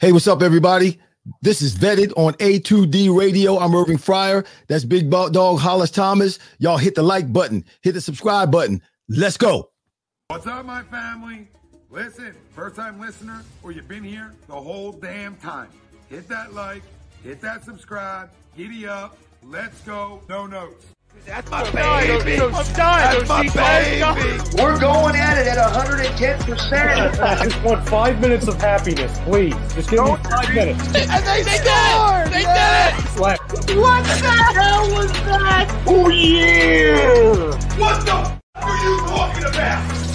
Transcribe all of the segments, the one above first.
Hey, what's up, everybody? This is Vetted on A2D Radio. I'm Irving Fryar. That's Big Dog Hollis Thomas. Y'all hit the like button, hit the subscribe button. Let's go. What's up, my family? Listen, first time listener, or you've been here the whole damn time. Hit that like, hit that subscribe, giddy up, let's go, no notes. That's my baby. That's my baby. We're going at it at 110%. I just want five minutes of happiness, please. Just give me five minutes. And they, scored! They did it! Slap. What the hell was that? Oh, yeah! What the f- are you talking about?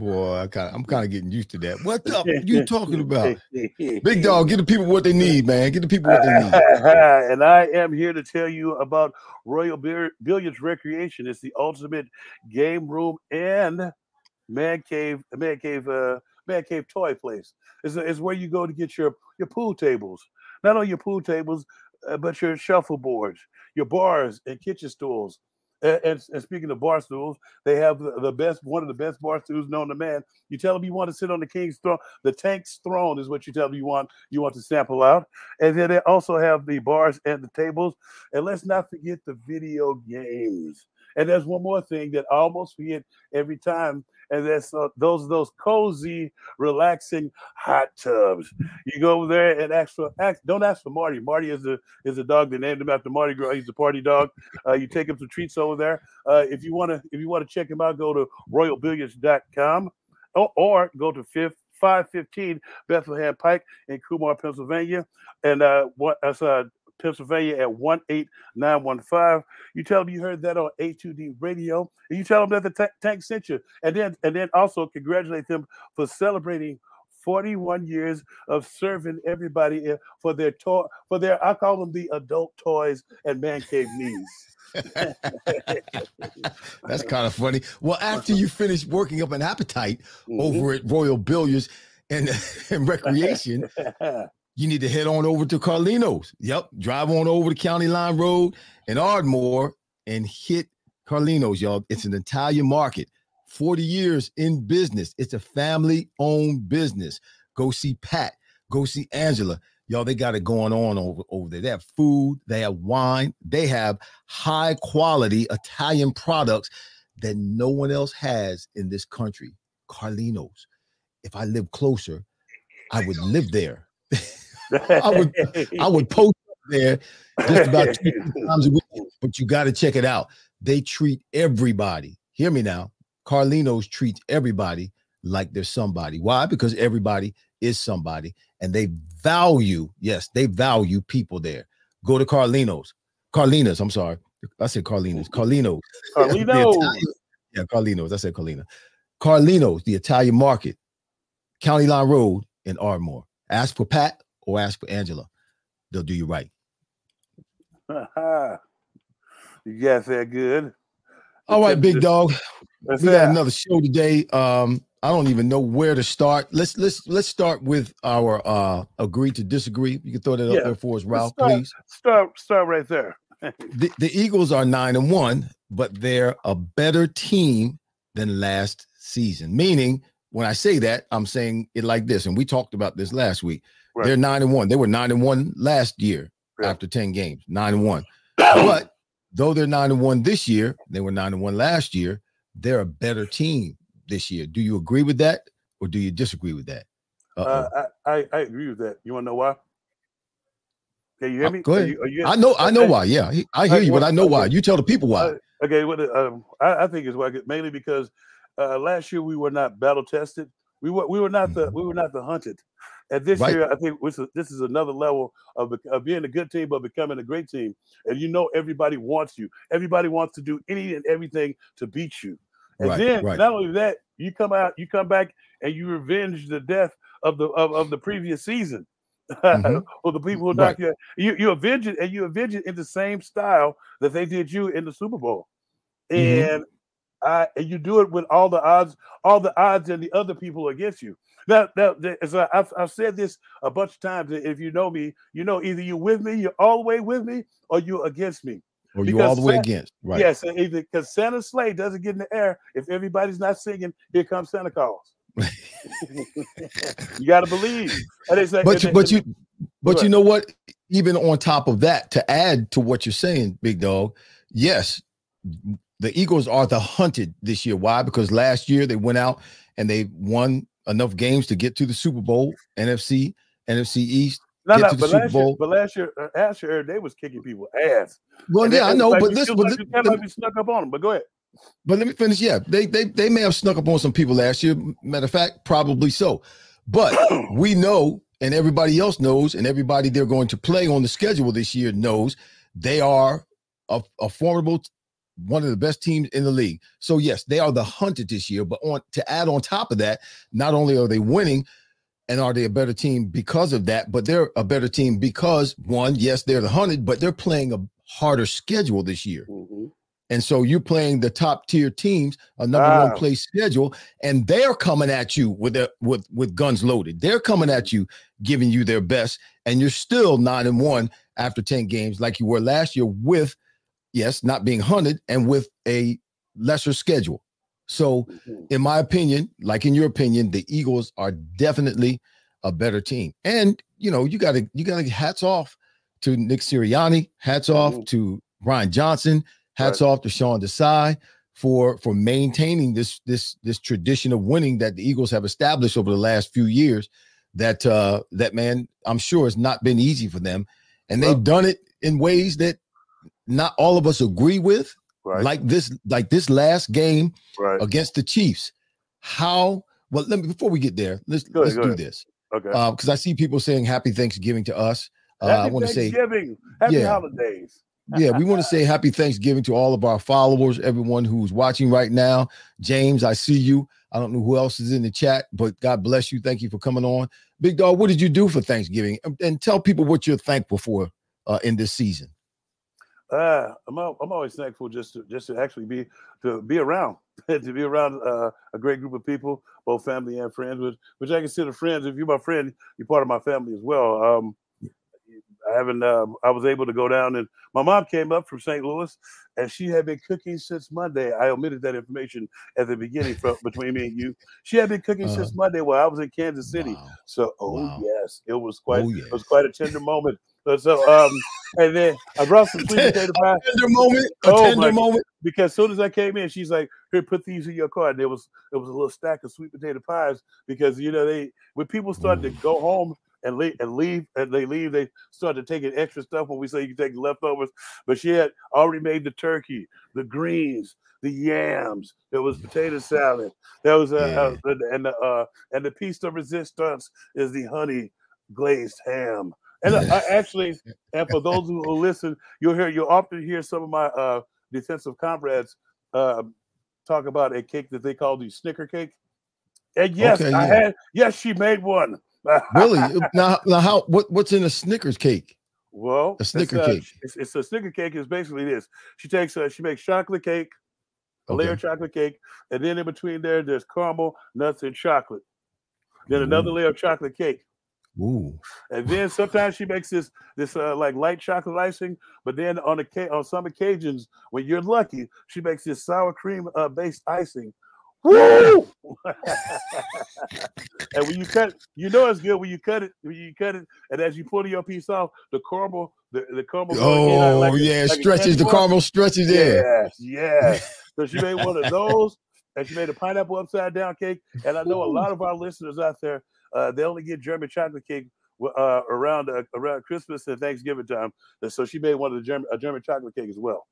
Boy, I kinda, I'm kind of getting used to that. What up you talking about? Big Dog, get the people what they need, man. Get the people what they need. and I am here to tell you about Royal Billiards Recreation. It's the ultimate game room and man cave, man cave, uh, man cave toy place. It's, it's where you go to get your your pool tables. Not only your pool tables, uh, but your shuffle boards, your bars and kitchen stools. And, and, speaking of bar stools, they have the, the best, one of the best bar stools known to man. You tell them you want to sit on the king's throne, the tank's throne is what you tell them you want. You want to sample out, and then they also have the bars and the tables. And let's not forget the video games. And there's one more thing that I almost forget every time, and that's uh, those those cozy, relaxing hot tubs. You go over there and ask for ask, don't ask for Marty. Marty is the is a dog they named him after Marty. He's a party dog. Uh, you take him some treats over there. Uh, if you want to if you want to check him out, go to royalbilliards.com or, or go to fifth. 515 Bethlehem Pike in Colmar, Pennsylvania. And uh, what that's uh, Pennsylvania at 18915. You tell them you heard that on A2D radio, and you tell them that the ta- tank sent you. And then and then also congratulate them for celebrating 41 years of serving everybody for their toy for their I call them the adult toys and man cave needs. That's kind of funny. Well, after you finish working up an appetite Mhm. over at Royal Billiards and, and Recreation, you need to head on over to Carlino's. Yep. Drive on over to County Line Road in Ardmore and hit Carlino's, y'all. It's an Italian market. 40 years in business. It's a family owned business. Go see Pat. Go see Angela. Y'all, they got it going on over, over there. They have food, they have wine, they have high quality Italian products that no one else has in this country. Carlino's. If I lived closer, I would live there. I would I would post there just about two times a week, but you got to check it out. They treat everybody. Hear me now. Carlino's treats everybody like they're somebody. Why? Because everybody is somebody and they value, yes, they value people there. Go to Carlino's. Carlina's, I'm sorry. I said Carlino's. Carlino's. The Carlino. Italian- yeah, Carlino's. I said Carlina. Carlino's, the Italian market, County Line Road in Ardmore. Ask for Pat or ask for Angela. They'll do you right. you guys said good. All right, big dog. That's We got it. another show today. Um, I don't even know where to start. Let's let's let's start with our uh agree to disagree. You can throw that up there for us, Ralph, start- please. Start start right there. The, the Eagles are nine and one, but they're a better team than last season. Meaning, when I say that, I'm saying it like this, and we talked about this last week. Right. They're nine and one. They were nine and one last year Yeah. after 10 games, nine and one. but though they're nine and one this year, they were nine and one last year. They're a better team this year. Do you agree with that, or do you disagree with that? Uh, I, I I agree with that. You want to know why? Can you hear Uh, me? go Are ahead. you- are you- I know, I know why. Yeah, I hear you, but I know why. You tell the people why. Uh, okay, what um, I, I think is why mainly because uh, last year we were not battle tested. We were we were not the we were not the hunted. And this Right. year, I think this is, another level of, of being a good team, but becoming a great team. And you know, everybody wants you. Everybody wants to do any and everything to beat you. And Right, then, right. not only that, you come out, you come back, and you revenge the death of the of, of the previous season. Mhm. or the people who knocked you, you you avenge it, and you avenge it in the same style that they did you in the Super Bowl Mhm. and I and you do it with all the odds, all the odds and the other people against you. Now, now as I, I've, I've said this a bunch of times. If you know me, you know either you're with me, you're all the way with me, or you're against me. Or you all the way Sa- against, right? Yes, either because Santa's sleigh doesn't get in the air if everybody's not singing "Here Comes Santa Claus." you got to believe. And it's like, But you, but you but you know what? Even on top of that, to add to what you're saying, big dog, yes, the Eagles are the hunted this year. Why? Because last year they went out and they won enough games to get to the Super Bowl, NFC, NFC East. no, get no, to the but Super last, year, Bowl. but last year, uh, last year they was kicking people ass. Well, And yeah, I know, like but feel but, like kind of like you snuck up on them. But go ahead. but let me finish. Yeah, they they they may have snuck up on some people last year. Matter of fact, probably so. But we know, and everybody else knows, and everybody they're going to play on the schedule this year knows they are a, a formidable, one of the best teams in the league. So yes, they are the hunted this year. But on to add on top of that, not only are they winning, and are they a better team because of that, but they're a better team because one, yes, they're the hunted, but they're playing a harder schedule this year. And so you're playing the top tier teams, a number Ah. one place schedule, and they're coming at you with their with with guns loaded. They're coming at you, giving you their best, and you're still nine and one after 10 games, like you were last year, with yes, not being hunted and with a lesser schedule. So, in my opinion, like in your opinion, the Eagles are definitely a better team. And you know, you gotta you gotta hats off to Nick Sirianni, hats off Mhm. to Brian Johnson, hats off to Sean Desai for for maintaining this this this tradition of winning that the Eagles have established over the last few years. That uh that man, I'm sure has not been easy for them. And they've done it in ways that not all of us agree with, Right. like this, like this last game right. against the Chiefs. How well let me before we get there, let's Go let's do ahead. this. Okay. Uh, because I see people saying happy Thanksgiving to us. Uh, I want to say Thanksgiving. Happy Yeah. holidays. yeah, we want to say happy Thanksgiving to all of our followers, everyone who's watching right now. James, I see you. I don't know who else is in the chat, but God bless you. Thank you for coming on. Big dog, what did you do for Thanksgiving? And, and tell people what you're thankful for uh, in this season. Uh, I'm I'm always thankful just to just to actually be to be around to be around uh, a great group of people, both family and friends, which which I consider friends. If you're my friend, you're part of my family as well. Um, I haven't. Um, I was able to go down and my mom came up from St. Louis, and she had been cooking since Monday. I omitted that information at the beginning from between me and you. She had been cooking Uh-huh. since Monday while I was in Kansas City. Wow. So, oh Wow. yes, it was quite. Oh, It was quite a tender moment. But so, um, and then I brought some sweet potato pie Tender moment, a Oh, tender moment. because as soon as I came in, she's like, "Here, put these in your car." And there was there was a little stack of sweet potato pies because you know they when people started to go home and leave and leave and they leave, they started taking extra stuff when we say you can take leftovers. But she had already made the turkey, the greens, the yams. There was potato salad. There was a, uh, and the uh, and the piece de resistance is the honey glazed ham. And actually, and for those who who listen, you'll hear you'll often hear some of my uh, defensive comrades uh, talk about a cake that they call the Snicker cake. And yes, Okay, I had. Yes, she made one. Really? now, now, how? What? What's in a Snickers cake? Well, A Snicker it's, uh, cake. It's, it's a Snicker cake. Is basically this. She takes. Uh, she makes chocolate cake, a layer of chocolate cake, and then in between there, there's caramel, nuts, and chocolate. Then another layer of chocolate cake. Ooh. And then sometimes she makes this this uh, like light chocolate icing, but then on a on some occasions when you're lucky, she makes this sour cream uh, based icing. Woo! and when you cut, you know it's good when you cut it. When you cut it, and as you pull your piece off, the caramel, the, the caramel. Oh like a- yeah, like stretches the caramel stretches. Yeah. Yes, yes. So she made one of those, and she made a pineapple upside down cake. And I know a lot of our listeners out there, uh, they only get German chocolate cake uh, around uh, around Christmas and Thanksgiving time. And so she made one of the German a German chocolate cake as well.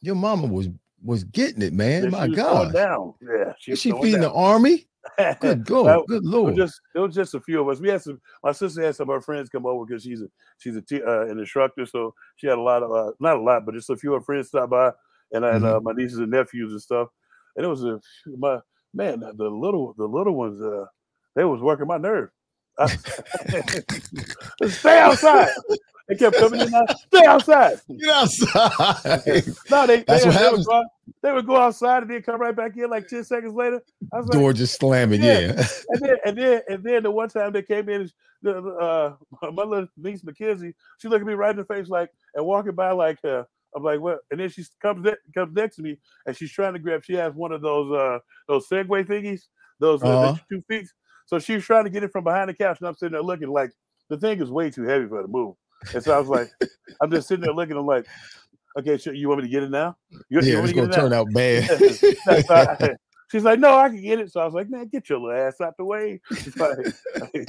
Your mama was was getting it, man. And My she God. down. Yeah, she Is she feeding the army? Good God. Good It was Lord. just it was just a few of us. We had some. My sister had some of her friends come over because she's a she's a t- uh, an instructor, so she had a lot of uh, not a lot, but just a few of her friends stop by, and I had uh, my nieces and nephews and stuff. And it was a my man, the little the little ones, uh, they was working my nerve. I- Stay outside. They kept coming in. out, Stay outside. Get outside. No, they, That's they, what they, would happens. go, they would go outside and then come right back in like 10 seconds later. I was like, Door just slamming. Yeah. Yeah. and then and then and then the one time they came in, the the, uh, my little niece Mackenzie, she looked at me right in the face like and walking by like uh, I'm like what? And then she comes comes next to me and she's trying to grab. She has one of those uh those Segway thingies. those uh, Uh-huh. two feet. So she was trying to get it from behind the couch, and I'm sitting there looking like the thing is way too heavy for her to move. And so I was like, I'm just sitting there looking. I'm like, okay, so you want me to get it now? You, you Yeah, want it's gonna it now? turn out bad. So I- she's like, no, I can get it. So I was like, man, get your little ass out the way. Like,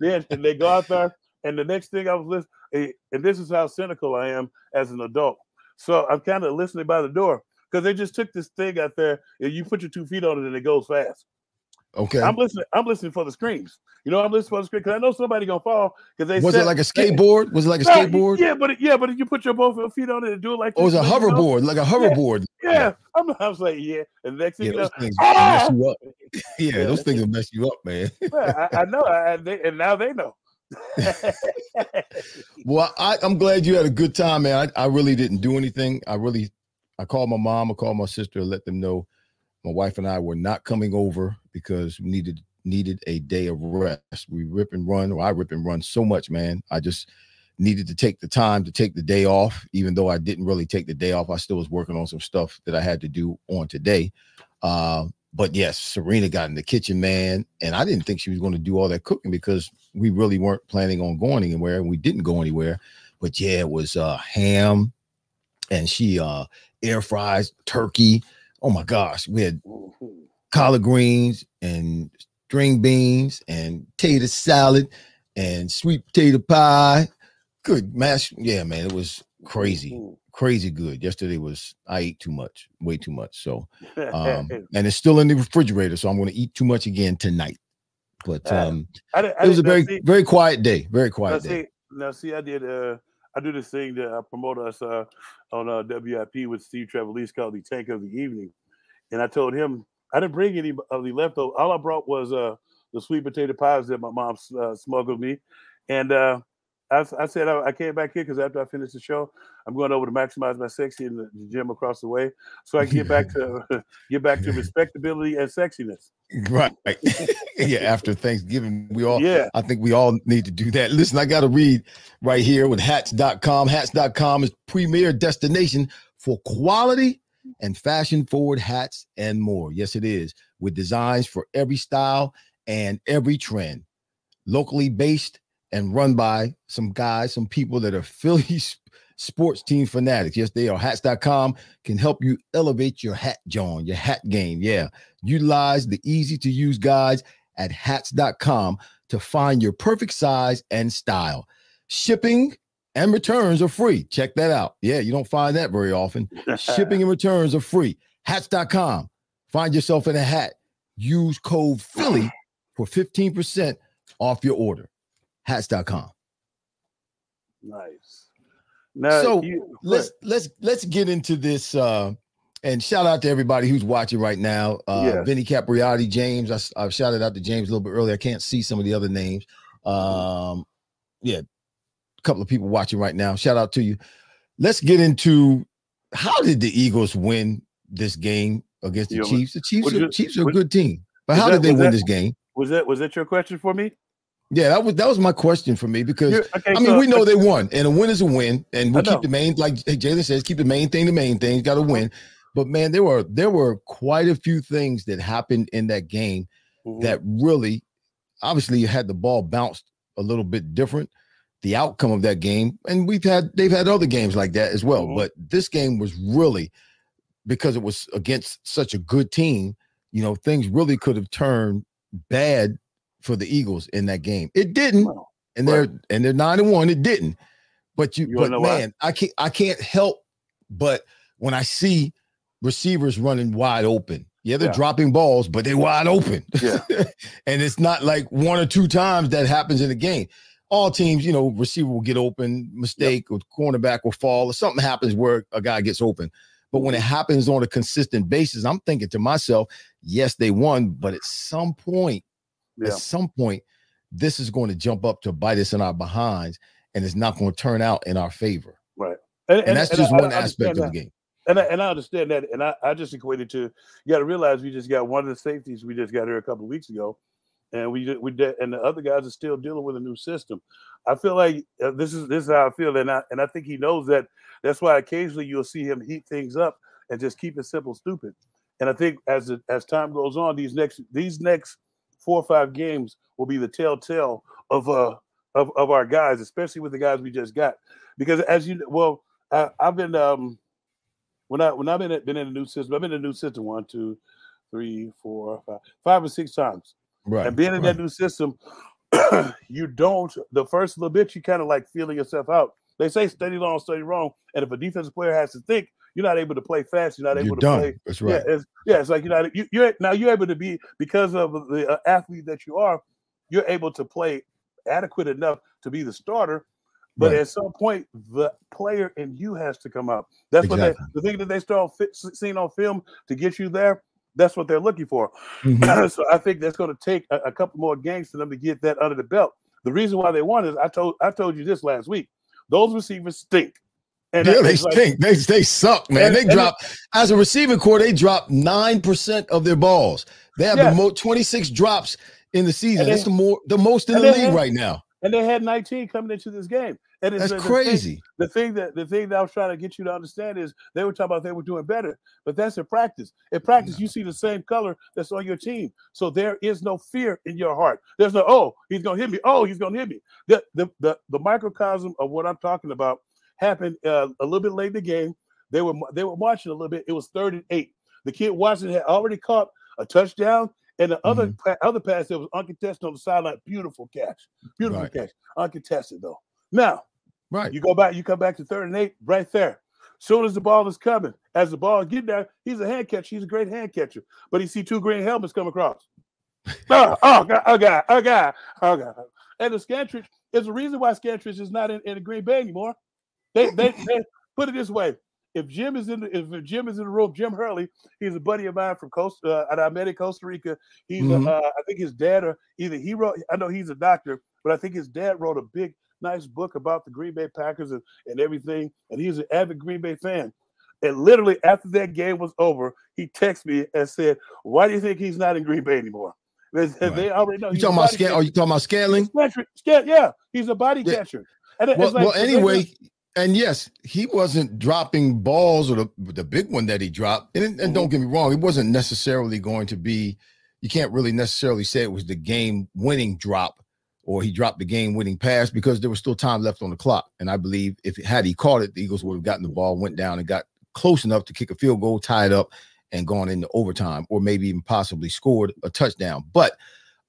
then and they go out there, and the next thing I was listening, eh, and this is how cynical I am as an adult. So I'm kind of listening by the door because they just took this thing out there, and you put your two feet on it, and it goes fast. Okay. I'm listening. I'm listening for the screams. You know, I'm listening for the screams because I know somebody gonna fall because they Was said, it like a skateboard? Was it like a No, skateboard? Yeah, but yeah, but if you put your both your feet on it and do it like Or was a you know? hoverboard? Like a hoverboard? Yeah, I'm, I was like, yeah. And next thing Yeah, you know, those things ah! mess you up. Yeah, those things will mess you up, man. Yeah, I, I know, I, they, and now they know. Well, I, I'm glad you had a good time, man. I, I really didn't do anything. I really, I called my mom, I called my sister, and let them know my wife and I were not coming over because we needed needed a day of rest. We rip and run, or I rip and run so much, man. I just needed to take the time to take the day off, even though I didn't really take the day off. I still was working on some stuff that I had to do on today. Uh, but yes, Serena got in the kitchen, man, and I didn't think she was going to do all that cooking because we really weren't planning on going anywhere, and we didn't go anywhere. But yeah, it was uh, ham, and she uh, air fries turkey. Oh my gosh, we had collard greens and string beans and potato salad and sweet potato pie. Good mash. Yeah, man, it was crazy, crazy good. Yesterday was I ate too much, way too much. So um, and it's still in the refrigerator, so I'm going to eat too much again tonight. But Uh, um, I, did- I it was a very see- very quiet day. Very now quiet day. see, now see, I did. Uh, I do this thing that I promote us uh, on uh, WIP with Steve Trevelise called the Tank of the Evening, and I told him I didn't bring any of the leftover. All I brought was uh, the sweet potato pies that my mom uh, smuggled me, and uh, I, I said I, I came back here because after I finished the show, I'm going over to maximize my sexy in the, the gym across the way, so I can get back to get back to respectability and sexiness. Right. yeah. After Thanksgiving, we all, Yeah. I think we all need to do that. Listen, I got to read right here with hats.com. Hats.com is premier destination for quality and fashion forward hats and more. Yes, it is with designs for every style and every trend. Locally based and run by some guys, some people that are Philly sports team fanatics. Yes, they are. Hats.com can help you elevate your hat, John, your hat game. Yeah. Utilize the easy to use guides at hats.com to find your perfect size and style. Shipping and returns are free. Check that out. Yeah, you don't find that very often. Shipping and returns are free. Hats.com. Find yourself in a hat. Use code Philly for 15% off your order. Hats.com. Nice. Now, so you, let's let's let's get into this uh and shout out to everybody who's watching right now uh Yes. vinny capriati james I've shouted out to james a little bit earlier i can't see some of the other names um yeah a couple of people watching right now shout out to you let's get into how did the eagles win this game against the You- chiefs the chiefs are, you- chiefs are a good team but how that- did they win that- this game was that was that your question for me? Yeah that was that was my question for me because okay, I mean, so- we know they won, and a win is a win, and I know. keep the main, like Jalen says, keep the main thing the main thing. Got to win, but man, there were there were quite a few things that happened in that game Mhm. that really, obviously, you had the ball bounced a little bit different. The outcome of that game, and we've had they've had other games like that as well, Mhm. but this game was really because it was against such a good team. You know, things really could have turned bad for the Eagles in that game. It didn't and they're and they're nine and one. It didn't, but you, You but know why? man, I can't I can't help but when I see receivers running wide open, yeah, they're Yeah. dropping balls, but they're wide open. Yeah. and it's not like one or two times that happens in a game. All teams, you know, receiver will get open, mistake, or cornerback will fall, or something happens where a guy gets open. But when it Mm-hmm. happens on a consistent basis, I'm thinking to myself, yes, they won, but at some point, Yeah. at some point, this is going to jump up to bite us in our behinds, and it's not going to turn out in our favor. Right. And, that's just I- I one aspect of the game. And I, and I understand that. And I, I just equated to you got to realize we just got one of the safeties we just got here a couple of weeks ago, and we we did, and the other guys are still dealing with a new system. I feel like uh, this is this is how I feel, and I and I think he knows that. That's why occasionally you'll see him heat things up and just keep it simple, stupid. And I think as it, as time goes on, these next these next four or five games will be the telltale of uh of, of our guys, especially with the guys we just got. Because as you well, I, I've been um when I when I've been been in a new system, I've been in a new system one, two, three, four, five, five or six times. Right. And being in right. that new system, you don't the first little bit you kind of like feeling yourself out. They say study long, study wrong. And if a defensive player has to think, you're not able to play fast. You're not able You're to done. play. That's right. Yeah, it's, yeah, it's like you're not. You, you're now you're able to be because of the uh, athlete that you are. You're able to play adequate enough to be the starter. But Right. at some point, the player in you has to come up. That's what they, the thing that they start fi- seeing on film to get you there. That's what they're looking for. Mhm. so I think that's going to take a, a couple more games for them to get that under the belt. The reason why they won is I told I told you this last week. Those receivers stink. And Yeah, they it's like- stink. They they suck, man. And- they and drop as a receiving core. They drop nine percent of their balls. They have Yeah. the most twenty six drops in the season. They- That's the more the most in the league have- right now. and they had 19 coming into this game. And it's That's the- the thing- crazy. the thing that the thing that I was trying to get you to understand is they were talking about they were doing better, but that's in practice. In practice, you see the same color that's on your team, so there is no fear in your heart. There's no oh he's gonna hit me, oh he's gonna hit me. The the the, the microcosm of what I'm talking about happened uh, a little bit late in the game. They were they were marching a little bit. It was third and eight. The kid Watson had already caught a touchdown. And the other Mm-hmm. pa- other pass that was uncontested on the sideline, beautiful catch, beautiful Right. catch, uncontested though. Now Right. you go back, you come back to third and eight, right there. Soon as the ball is coming, as the ball is getting there, he's a hand catcher. He's a great hand catcher. But he see two green helmets come across. oh, oh, God, oh, God, oh, God, oh, God. And the Scantling, is the reason why Scantling is not in, in Green Bay anymore. They, they, they put it this way. If Jim is in the if Jim is in the room, Jim Hurley, he's a buddy of mine from Costa uh, at I met in Costa Rica. He's Mhm. a, uh, I think his dad or either he wrote. I know he's a doctor, but I think his dad wrote a big nice book about the Green Bay Packers and, and everything. And he's an avid Green Bay fan. And literally after that game was over, he texted me and said, "Why do you think he's not in Green Bay anymore?" They, Right. they already know. You talking about body. Are you talking about Scantling? Yeah, he's a body Yeah. catcher. And Well, like- well, anyway, and yes, he wasn't dropping balls or the the big one that he dropped. And, and Mm-hmm. don't get me wrong, it wasn't necessarily going to be. You can't really necessarily say it was the game winning drop or he dropped the game winning pass because there was still time left on the clock. And I believe if had he caught it, the Eagles would have gotten the ball, went down, and got close enough to kick a field goal, tied up, and gone into overtime, or maybe even possibly scored a touchdown. But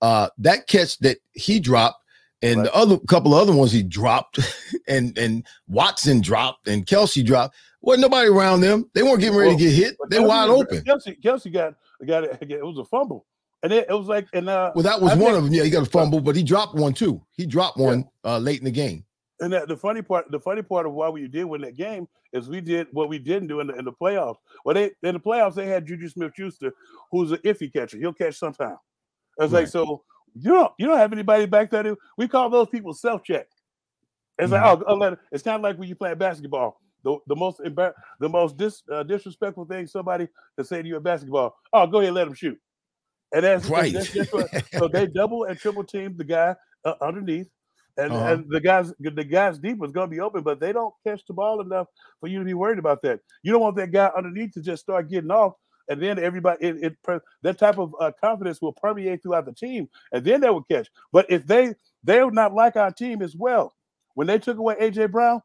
uh, that catch that he dropped and Right. the other couple of other ones he dropped and and Watson dropped and Kelce dropped. Wasn't nobody around them. They weren't getting ready Well, to get hit. They're Kelce wide open. Kelce, Kelce got got it. It was a fumble, and it, it was like and uh, Well, that was I one think- of them. Yeah, he got a fumble, but he dropped one too. He dropped one uh, late in the game. and that, the funny part, the funny part of why we did win that game is we did what we didn't do in the in the playoffs. Well, they in the playoffs they had Juju Smith Schuster, who's an iffy catcher. He'll catch sometime. It's like Right. so you don't you don't have anybody back there. We call those people self check. It's like oh, oh, let- it's kind of like when you play basketball. The, the most embar- the most dis, uh, disrespectful thing somebody can say to you in basketball. Oh, go ahead, let him shoot. And that's Right. That's, that's what, so they double and triple team the guy uh, underneath, and, Uh-huh. and the guys the guys deep is going to be open, but they don't catch the ball enough for you to be worried about that. You don't want that guy underneath to just start getting off, and then everybody it, it that type of uh, confidence will permeate throughout the team, and then they will catch. But if they they would not like our team as well. When they took away AJ Brown,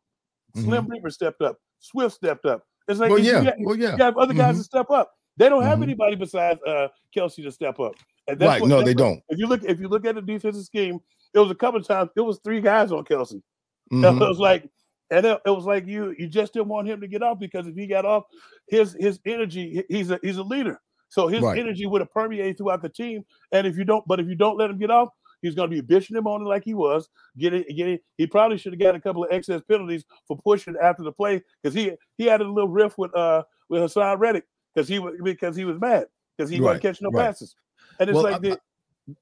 Slim Reaper stepped up, Swift stepped up. It's like Well, you yeah. got- Well, yeah. you have other guys Mhm. to step up. They don't have Mhm. anybody besides uh, Kelce to step up. And Right. what- No, that's they don't. If you look, if you look at the defensive scheme, it was a couple of times. It was three guys on Kelce. Mhm. It was like, and it, it was like you you just didn't want him to get off because if he got off, his his energy he's a he's a leader. So his Right. energy would have permeated throughout the team. And if you don't, but if you don't let him get off, he's going to be bitching him on it like he was. Getting getting, he probably should have got a couple of excess penalties for pushing after the play because he he had a little riff with uh with Haason Reddick because he was because he was mad because he Right, wasn't catching no right. passes. And it's Well, like I- the,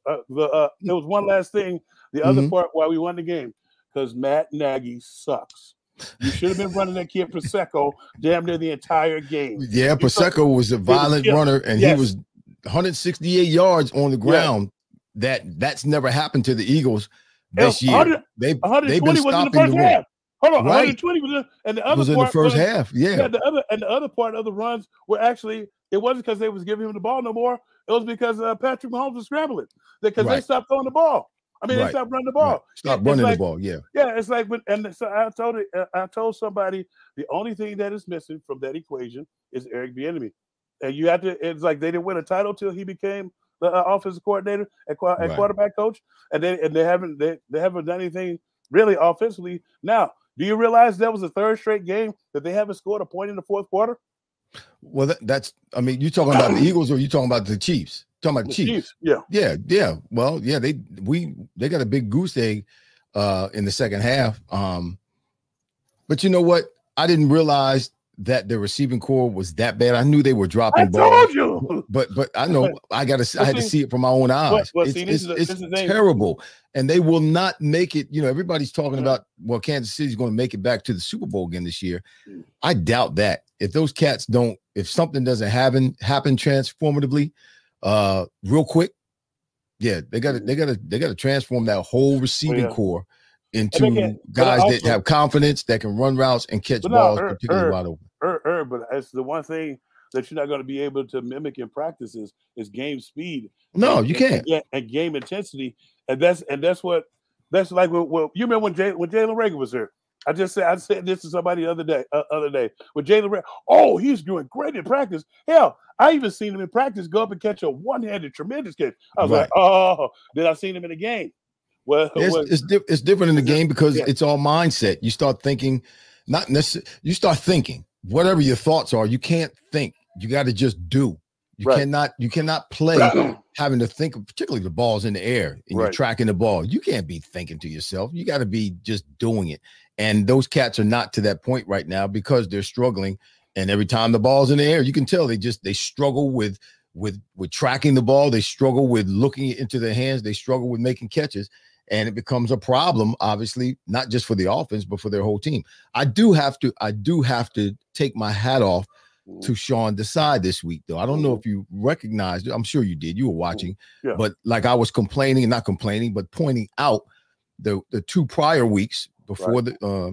uh, the uh, there was one last thing. The other Mhm. part why we won the game because Matt Nagy sucks. You should have been running that kid Pacheco damn near the entire game. Yeah, Pacheco was a violent yeah, runner, and yes. he was 168 yards on the ground. That that's never happened to the Eagles this year. 100 They they've 120 been was in the stopping first the run. half. Hold on, Right. 120 was in, and the other was in the first was- half. Yeah, Yeah, the other and the other part of the runs were actually it wasn't because they was giving him the ball no more. It was because uh, Patrick Mahomes was scrambling because they stopped throwing the ball. I mean, they Right. stopped running the ball. Right. Stop It's running like- the ball. Yeah. Yeah, it's like, but and so I told it. uh, I told somebody the only thing that is missing from that equation is Eric Bieniemy, and you have to. It's like they didn't win a title till he became the uh, offensive coordinator and, and Right. quarterback coach, and they and they haven't they, they haven't done anything really offensively. Now, do you realize that was the third straight game that they haven't scored a point in the fourth quarter? Well, that, that's. I mean, you talking about the Eagles or you talking about the Chiefs? Talking about The Chiefs. Chiefs, yeah, Yeah, yeah. Well, yeah, they we they got a big goose egg uh in the second half. Um but you know what? I didn't realize that the receiving core was that bad. I knew they were dropping I balls. told you. But but I know I got to I But had to see- it from my own eyes. but it's see, this it's, is the- it's terrible, and they will not make it. You know, everybody's talking Mhm. about well, Kansas City's going to make it back to the Super Bowl again this year. Mm. I doubt that. If those cats don't, if something doesn't happen happen transformatively, uh, real quick, yeah, they got to they got to they got to transform that whole receiving Oh, yeah. core into can- guys that have confidence that can run routes and catch no, balls, er- particularly er- wide open. er, but it's the one thing that you're not going to be able to mimic in practice is, is game speed. No, and- you can't. Yeah, and game intensity, and that's and that's what that's like. Well, you remember when Jay, when Jalen Reagor was here? I just said I said this to somebody the other day. Uh, other day with Jalen Reagor. Oh, he's doing great in practice. Hell, I even seen him in practice go up and catch a one-handed tremendous catch. I was like, oh, then I seen him in the game. Well, It's, well, it's, di- it's different in the game because Yeah. it's all mindset. You start thinking, not necessarily, you start thinking, whatever your thoughts are, you can't think. You got to just do. You Right. cannot, you cannot play having to think, particularly the ball's in the air and you're tracking the ball. You can't be thinking to yourself. You got to be just doing it. And those cats are not to that point right now because they're struggling. And every time the ball's in the air, you can tell they just they struggle with with with tracking the ball. They struggle with looking into their hands. They struggle with making catches. And it becomes a problem, obviously, not just for the offense, but for their whole team. I do have to, I do have to take my hat off to Sean Desai this week, though. I don't know if you recognized it. I'm sure you did. You were watching, Yeah. but like I was complaining, not complaining, but pointing out the the two prior weeks before the uh,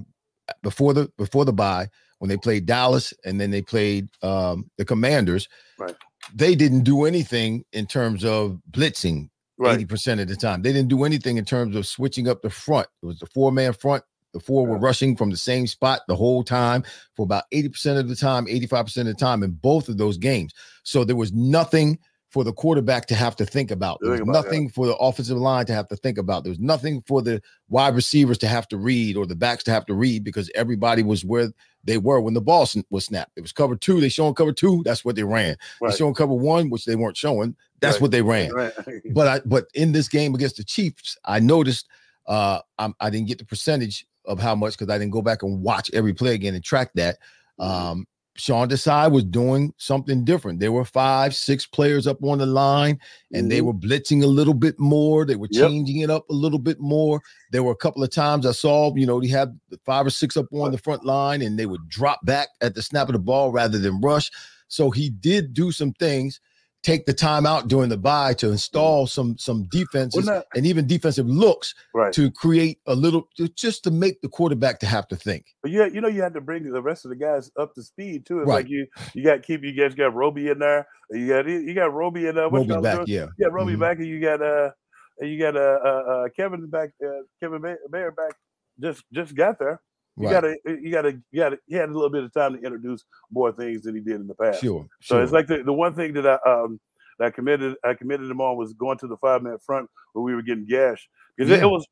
before the before the bye when they played Dallas and then they played um, the Commanders. Right. They didn't do anything in terms of blitzing right. 80% of the time. They didn't do anything in terms of switching up the front. It was the four man front. The four were rushing from the same spot the whole time for about 80% of the time, 85% of the time in both of those games. So there was nothing for the quarterback to have to think about. There was about, nothing for the offensive line to have to think about. There was nothing for the wide receivers to have to read or the backs to have to read because everybody was where they were when the ball was snapped. It was cover two. They showing cover two. That's what they ran. They Right. showing cover one, which they weren't showing. That's Right. what they ran Right. but I but in this game against the Chiefs, I noticed uh I'm, I didn't get the percentage of how much because I didn't go back and watch every play again and track that. Mm-hmm. Um Sean Desai was doing something different. There were five, six players up on the line, and they Mhm. were blitzing a little bit more. They were Yep. changing it up a little bit more. There were a couple of times I saw, you know, he had five or six up on the front line, and they would drop back at the snap of the ball rather than rush. So he did do some things, take the time out during the bye to install some some defenses Well, and even defensive looks right. to create a little to- just to make the quarterback to have to think. But yeah, you know, you had to bring the rest of the guys up to speed too. It's Right. like you you got keep you guys got Roby in there. You got you got Roby in there. What Roby back, yeah. Yeah, Roby Mhm. back, and you got uh, and you got uh, uh, uh Kevin back. Uh, Kevin May- Mayer back. Just just got there. You Right. gotta you gotta you gotta. He had a little bit of time to introduce more things than he did in the past. Sure. So sure. it's like the, the one thing that I um that I committed I committed him on was going to the five man front where we were getting gashed because it, Yeah. it was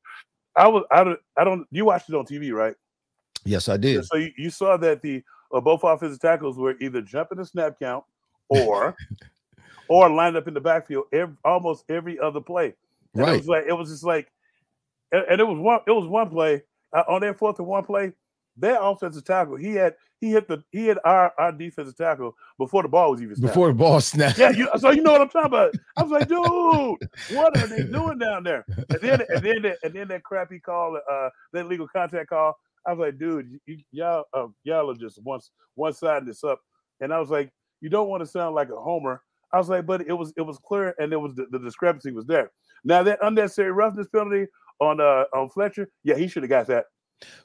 I was I don't I don't you watched it on TV right? yes, I did. So you, you saw that the uh, both offensive tackles were either jumping the snap count or or lined up in the backfield every, almost every other play. And It was like it was just like, and, and it was one it was one play uh, on that fourth and one play. Their offensive tackle he had he hit the he hit our our defensive tackle before the ball was even snapped. Before the ball snapped. Yeah, you, so you know what I'm talking about. I was like, dude, what are they doing down there? And then and then that, and then that crappy call, uh, that legal contact call. I was like, dude, you, y'all uh, y'all are just once one siding this up. And I was like, you don't want to sound like a homer. I was like, but it was it was clear, and it was the, the discrepancy was there. Now that unnecessary roughness penalty on uh on Fletcher, yeah, he should have got that.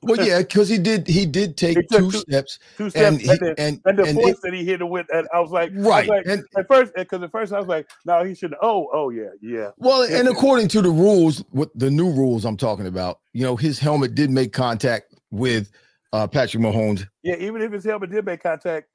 Well, yeah, because he did he did take two two- steps Two steps, and and, he, then, and, and the and force it- that he hit it with, and I was like, I was right. like, And at first, because at first I was like, no, he should. Oh, oh yeah, yeah. well, and according to the rules, what the new rules I'm talking about, you know, his helmet did make contact with uh Patrick Mahomes. Yeah, even if his helmet did make contact,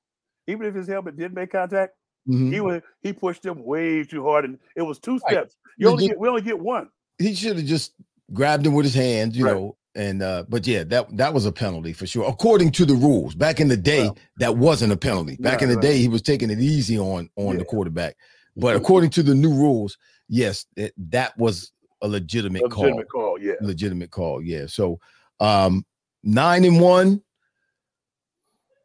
even if his helmet did make contact, Mhm. he was he pushed him way too hard, and it was two Right. steps. You You only did- get we only get one. He should have just grabbed him with his hands, you Right. know. And uh, but yeah, that that was a penalty for sure. According to the rules, back in the day, that wasn't a penalty. Back right, in the right. day, he was taking it easy on on the quarterback. But according to the new rules, yes, it, that was a legitimate, A call. legitimate call. Yeah, legitimate call. Yeah. So um nine and one.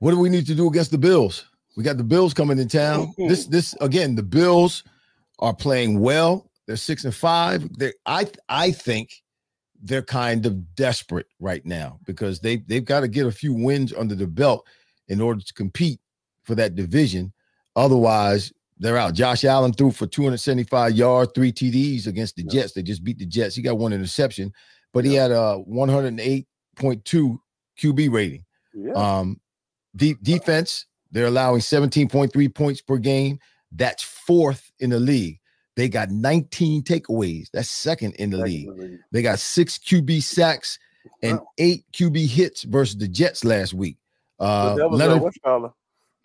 What do we need to do against the Bills? We got the Bills coming in town. this this again, the Bills are playing well. They're six and five. They I I think they're kind of desperate right now because they they've got to get a few wins under the belt in order to compete for that division. Otherwise, they're out. Josh Allen threw for 275 yards, three TDs against the Yeah. Jets. They just beat the Jets. He got one interception, but he had a 108.2 QB rating. yeah. Um, de- defense, they're allowing 17.3 points per game. That's fourth in the league. They got 19 takeaways. That's second in the league. Definitely. They got six QB sacks and Wow. eight QB hits versus the Jets last week. Uh, that was uh, Leonard, you it?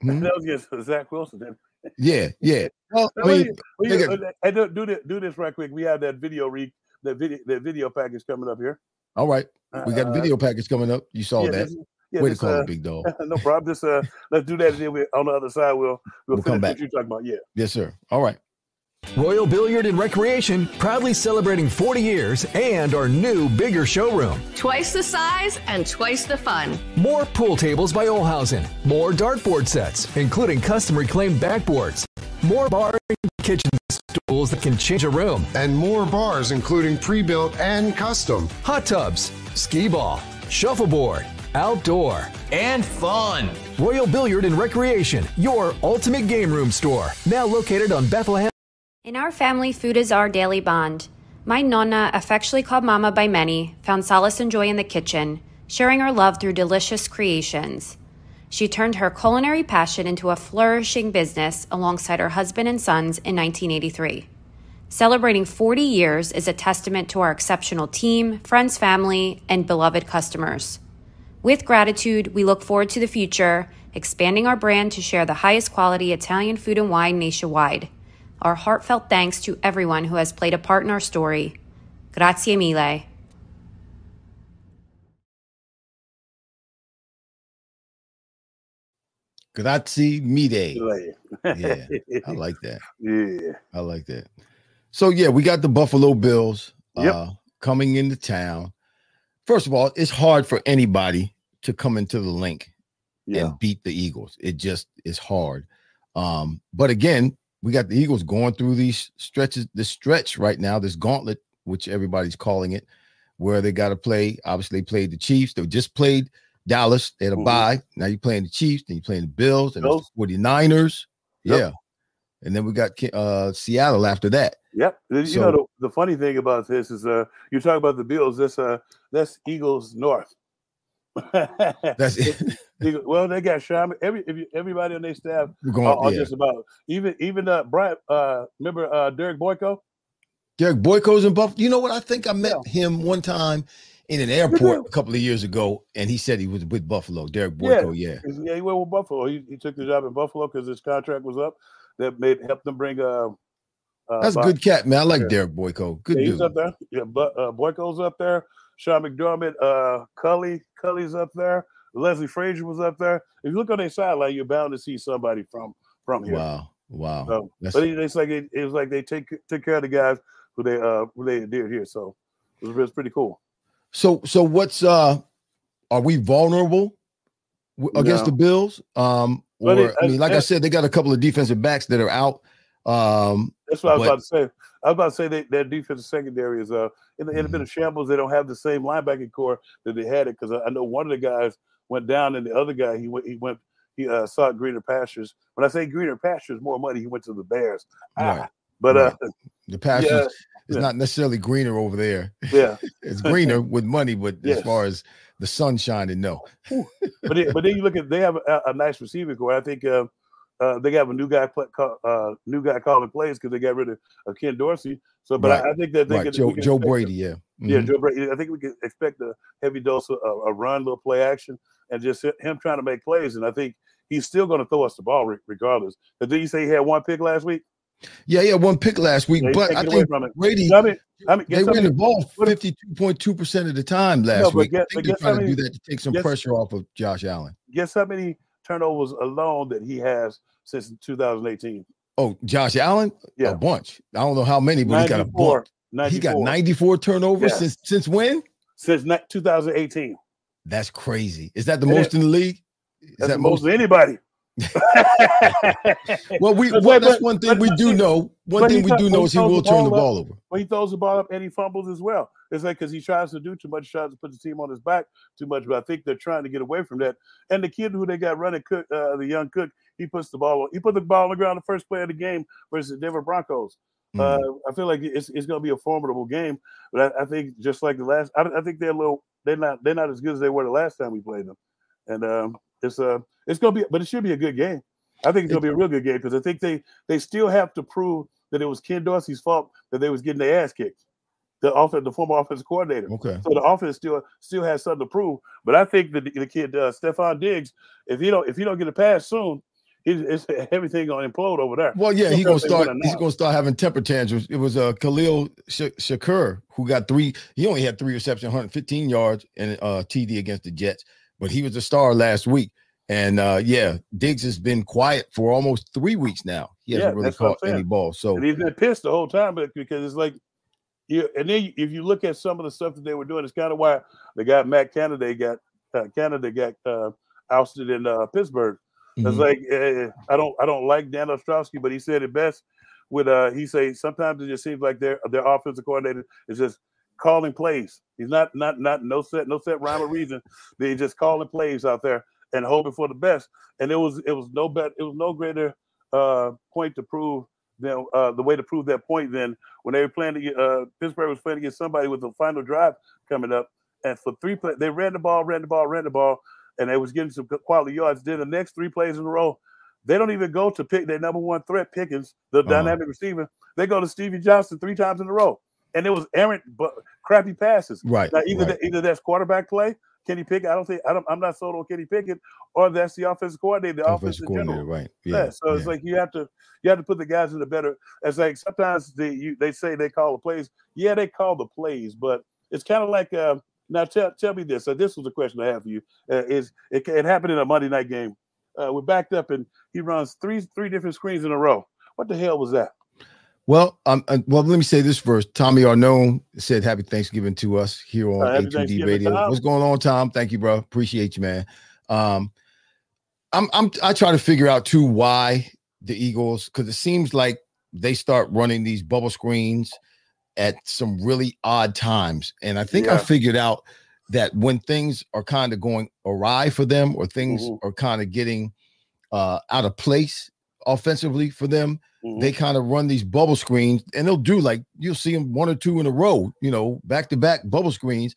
Hmm? That was against Zach Wilson. Then. yeah, yeah. Well, I mean, uh, got- hey, do, do this, do this right quick. We have that video re that video that video package coming up here. all right. We got a Uh, video package coming up. You saw yeah, that. this- yeah, Way to call uh, it, big dog. no problem. Just uh, let's do that. And then we, on the other side, we'll we'll, We'll come back. what you're talking about. Yeah. Yes, sir. All right. Royal Billiard and Recreation proudly celebrating 40 years and our new, bigger showroom. Twice the size and twice the fun. More pool tables by Olhausen. More dartboard sets, including custom reclaimed backboards. More bar and kitchen stools that can change a room. and more bars, including pre built and custom. Hot tubs, skee ball, shuffleboard, outdoor, and fun. Royal Billiard and Recreation, your ultimate game room store. Now located on Bethlehem. In our family, food is our daily bond. My nonna, affectionately called Mama by many, found solace and joy in the kitchen, sharing her love through delicious creations. She turned her culinary passion into a flourishing business alongside her husband and sons in 1983. Celebrating 40 years is a testament to our exceptional team, friends, family, and beloved customers. With gratitude, we look forward to the future, expanding our brand to share the highest quality Italian food and wine nationwide. Our heartfelt thanks to everyone who has played a part in our story. Grazie mille. Grazie mille. Yeah, I like that. yeah. I like that. So yeah, we got the Buffalo Bills Yep. uh coming into town. First of all, it's hard for anybody to come into the link Yeah. and beat the Eagles. It just is hard. Um, but again, we got the Eagles going through these stretches, this stretch right now, this gauntlet, which everybody's calling it, where they got to play. Obviously, they played the Chiefs. They just played Dallas. They had a Mhm. bye. Now you're playing the Chiefs, then you're playing the Bills and Bills. the 49ers. Yep. Yeah. And then we got uh Seattle after that. Yep. You So- know the, the funny thing about this is uh you talk about the Bills. That's uh that's Eagles North. That's it. Well, they got Sherman. Every if you, everybody on their staff We're going, are, are yeah. just about even even uh Brian. Uh, remember uh Derek Boyko? Derek Boyko's in Buffalo. You know what? I think I met him one time in an airport a couple of years ago, and he said he was with Buffalo. Derek Boyko, yeah. He's- Yeah, he went with Buffalo. He, he took the job in Buffalo because his contract was up. That made helped them bring uh, uh That's a good cat, man. I like Yeah. Derek Boyko. Good yeah, he's dude. up there. Yeah, but uh, Boyko's up there. Sean McDermott, uh, Cully, Cully's up there. Leslie Frazier was up there. If you look on their sideline, you're bound to see somebody from from here. Wow, wow. So, but it, it's like it, it was like they take took care of the guys who they uh who they did here. So it was, it was pretty cool. So, so what's uh? Are we vulnerable against No. the Bills? Um, or it- I mean, like I uh, said, they got a couple of defensive backs that are out. Um, That's what I was but- about to say. I was about to say that their defensive secondary is uh in, in a Mm-hmm. bit of shambles. They don't have the same linebacking core that they had it because I, I know one of the guys went down and the other guy he went he went he uh, sought greener pastures. When I say greener pastures, more money, he went to the Bears. Ah, Right. but uh, the pastures Yeah, is yeah. not necessarily greener over there. yeah, it's greener with money, but Yes. as far as the sun shining. No, but then, but then you look at they have a, a nice receiving core. I think uh, uh, they have a new guy call, uh, new guy calling plays because they got rid of, of, Ken Dorsey. So, but right. I, I, think that they right. can, Joe, can Joe Brady, yeah, mm-hmm. yeah, Joe Brady. I think we can expect a heavy dose of a run, little play action, and just him trying to make plays. And I think he's still going to throw us the ball regardless. But did you say he had one pick last week? Yeah, yeah, one pick last week, yeah, but I think Brady. I mean, I mean, they ran the ball fifty-two point two percent of the time last no, week. Get, I think they're trying many, to do that to take some guess, pressure off of Josh Allen. Guess how many turnovers alone that he has since 2018? Oh, Josh Allen, yeah, a bunch. I don't know how many, but he got a bunch. 94. He got 94 turnovers since since when? Since 2018. That's crazy. Is that the most in the league? Is that's that most of anybody? well, we well, that's one thing we do know. One thing we do know is he will turn the ball over. Well, he throws the ball up and he fumbles as well. It's like because he tries to do too much, tries to put the team on his back too much. But I think they're trying to get away from that. And the kid who they got running, Cook, uh, the young Cook, he puts the ball. He put the ball on the ground the first play of the game versus the Denver Broncos. Mm-hmm. Uh, I feel like it's, it's going to be a formidable game, but I, I, think just like the last, I, I think they're a little. They're not. They're not as good as they were the last time we played them, and um, it's uh it's gonna be, but it should be a good game. I think it's gonna be a real good game because I think they they still have to prove that it was Ken Dorsey's fault that they was getting their ass kicked. The offense, the former offensive coordinator. Okay. So the offense still still has something to prove. But I think that the, the kid uh, Stefon Diggs, if you don't if you don't get a pass soon, it's, everything gonna implode over there. Well, yeah, he's gonna start. He's gonna start having temper tantrums. It was uh, Khalil Sh- Shakir who got three. He only had three receptions, 115 yards, and uh, TD against the Jets. But he was a star last week. And uh, yeah, Diggs has been quiet for almost three weeks now. He hasn't yeah, really caught any balls. So and he's been pissed the whole time, but because it's like, yeah. And then if you look at some of the stuff that they were doing, it's kind of why the guy Matt Canada got uh, Canada got uh, ousted in uh, Pittsburgh. Mm-hmm. It's like uh, I don't I don't like Dan Orlovsky, but he said it best. With uh, he say sometimes it just seems like their their offensive coordinator is just calling plays. He's not not not no set no set rhyme or reason. They just calling plays out there and hoping for the best. And it was it was no bet it was no greater uh, point to prove than uh, the way to prove that point than when they were playing to, uh, Pittsburgh was playing against somebody with the final drive coming up, and for three play they ran the ball, ran the ball, ran the ball, and they was getting some quality yards. Then the next three plays in a row, they don't even go to pick their number one threat Pickens, the uh-huh. dynamic receiver. They go to Stevie Johnson three times in a row, and it was errant but crappy passes. Right. Now either right. That, either that's quarterback play Kenny Pickett. I don't think I don't, I'm not sold on Kenny Pickett, or that's the offensive coordinator, the offensive coordinator, right? Yeah. yeah so yeah. it's like you have to you have to put the guys in the better. It's like sometimes they you, they say they call the plays. Yeah, they call the plays, but it's kind of like uh, now. Tell tell me this. So this was a question I have for you. Uh, is it, it happened in a Monday night game? Uh, we're backed up and he runs three three different screens in a row. What the hell was that? Well, um, uh, well, let me say this first. Tommy Arnone said Happy Thanksgiving to us here on uh, A2D Radio. What's going on, Tom? Thank you, bro. Appreciate you, man. Um, I'm, I'm, I try to figure out too why the Eagles, because it seems like they start running these bubble screens at some really odd times, and I think yeah. I figured out that when things are kind of going awry for them, or things mm-hmm. are kind of getting uh, out of place offensively for them Mm-hmm. They kind of run these bubble screens and they'll do like you'll see them one or two in a row, you know, back to back bubble screens.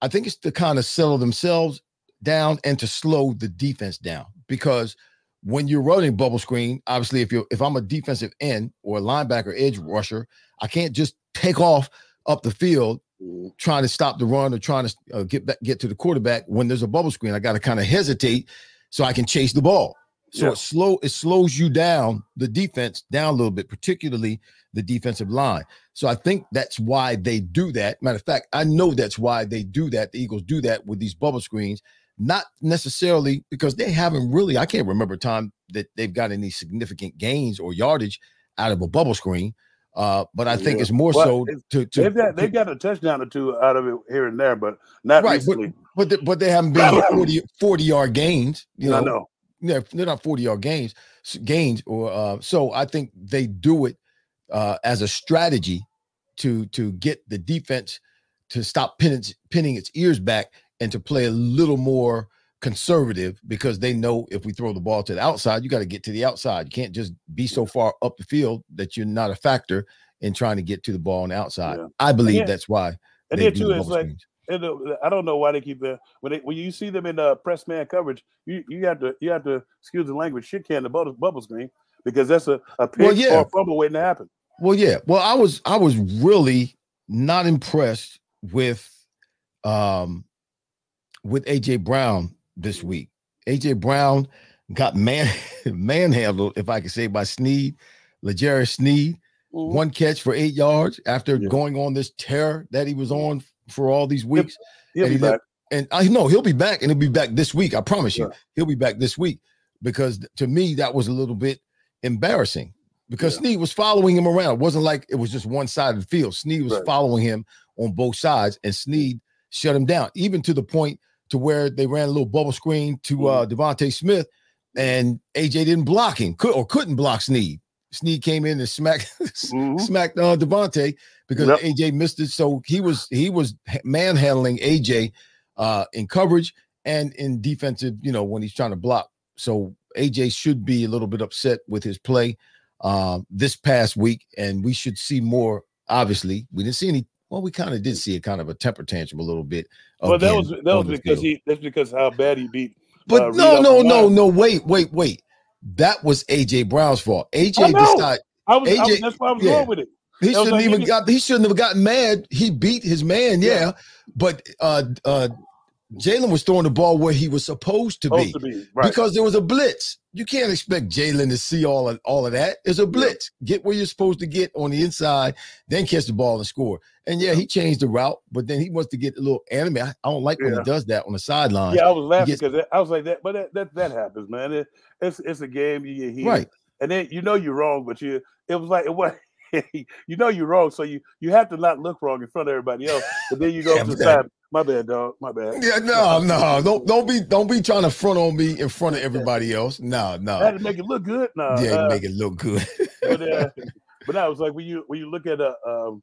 I think it's to kind of settle themselves down and to slow the defense down because when you're running bubble screen, obviously, if you're if I'm a defensive end or a linebacker edge rusher, I can't just take off up the field mm-hmm. trying to stop the run or trying to uh, get back get to the quarterback when there's a bubble screen. I got to kind of hesitate so I can chase the ball. So yeah. it slow it slows you down the defense down a little bit, particularly the defensive line. So I think that's why they do that. Matter of fact, I know that's why they do that. The Eagles do that with these bubble screens, not necessarily because they haven't really. I can't remember a time that they've got any significant gains or yardage out of a bubble screen. Uh, but I think yeah. it's more well, so to, to they've got they've got a touchdown or two out of it here and there, but not right. Recently. But but, they, but they haven't been 40, 40 yard gains. You know, I know they're, they're not 40 yard games gains or uh, so I think they do it uh, as a strategy to to get the defense to stop pinning pinning its ears back and to play a little more conservative because they know if we throw the ball to the outside, you got to get to the outside. You can't just be so far up the field that you're not a factor in trying to get to the ball on the outside. Yeah. I believe that's why. And then too, it's like I don't know why they keep that. When they, when you see them in uh, press man coverage, you, you have to you have to excuse the language, shit can the bubble, bubble screen because that's a a pick Well, yeah. or a fumble waiting to happen. Well, yeah. Well, I was I was really not impressed with um with AJ Brown this week. AJ Brown got man manhandled, if I could say, by Sneed, L'Jarius Sneed. Mhm. One catch for eight yards after Yeah. going on this tear that he was on for all these weeks. He'll and be he back. and I know he'll be back, and he'll be back this week. I promise you, Yeah. he'll be back this week. Because to me, that was a little bit embarrassing because Yeah. Sneed was following him around. It wasn't like it was just one side of the field. Sneed was Right. following him on both sides, and Sneed shut him down, even to the point to where they ran a little bubble screen to uh Mm-hmm. DeVonta Smith, and AJ didn't block him, could or couldn't block Sneed. Sneed came in and smacked Mhm. smacked uh, DeVonta because Yep. AJ missed it. So he was he was manhandling AJ uh, in coverage and in defensive. You know when he's trying to block. So AJ should be a little bit upset with his play um, this past week, and we should see more. Obviously, we didn't see any. Well, we kind of did see a kind of a temper tantrum a little bit. Well, that was that was because field. he that's because how bad he beat. But uh, no, off no, no, no. Wait, wait, wait. That was AJ Brown's fault. AJ decided I was, I was AJ that's why I was yeah. going with it. he shouldn't like, even nigga- got. He shouldn't have gotten mad. He beat his man, yeah. Yeah. But uh, uh, Jalen was throwing the ball where he was supposed to be to be right. because there was a blitz. You can't expect Jalen to see all of all of that. There's a blitz. Get where you're supposed to get on the inside, then catch the ball and score. And yeah, he changed the route, but then he wants to get a little anime. I, I don't like when he does that on the sideline. yeah, I was laughing gets- because I was like that, but that that, that happens, man. It, it's it's a game. You get Right. and then you know you're wrong, but you it was like it was. you know you're wrong, so you you have to not look wrong in front of everybody else. But then you go Yeah, to the side. My bad, dog. My bad. Yeah, no, no, don't don't be don't be trying to front on me in front of everybody else. No, I had no. to make it look good. No, Yeah, uh, make it look good. but uh, but I was like when you when you look at uh, um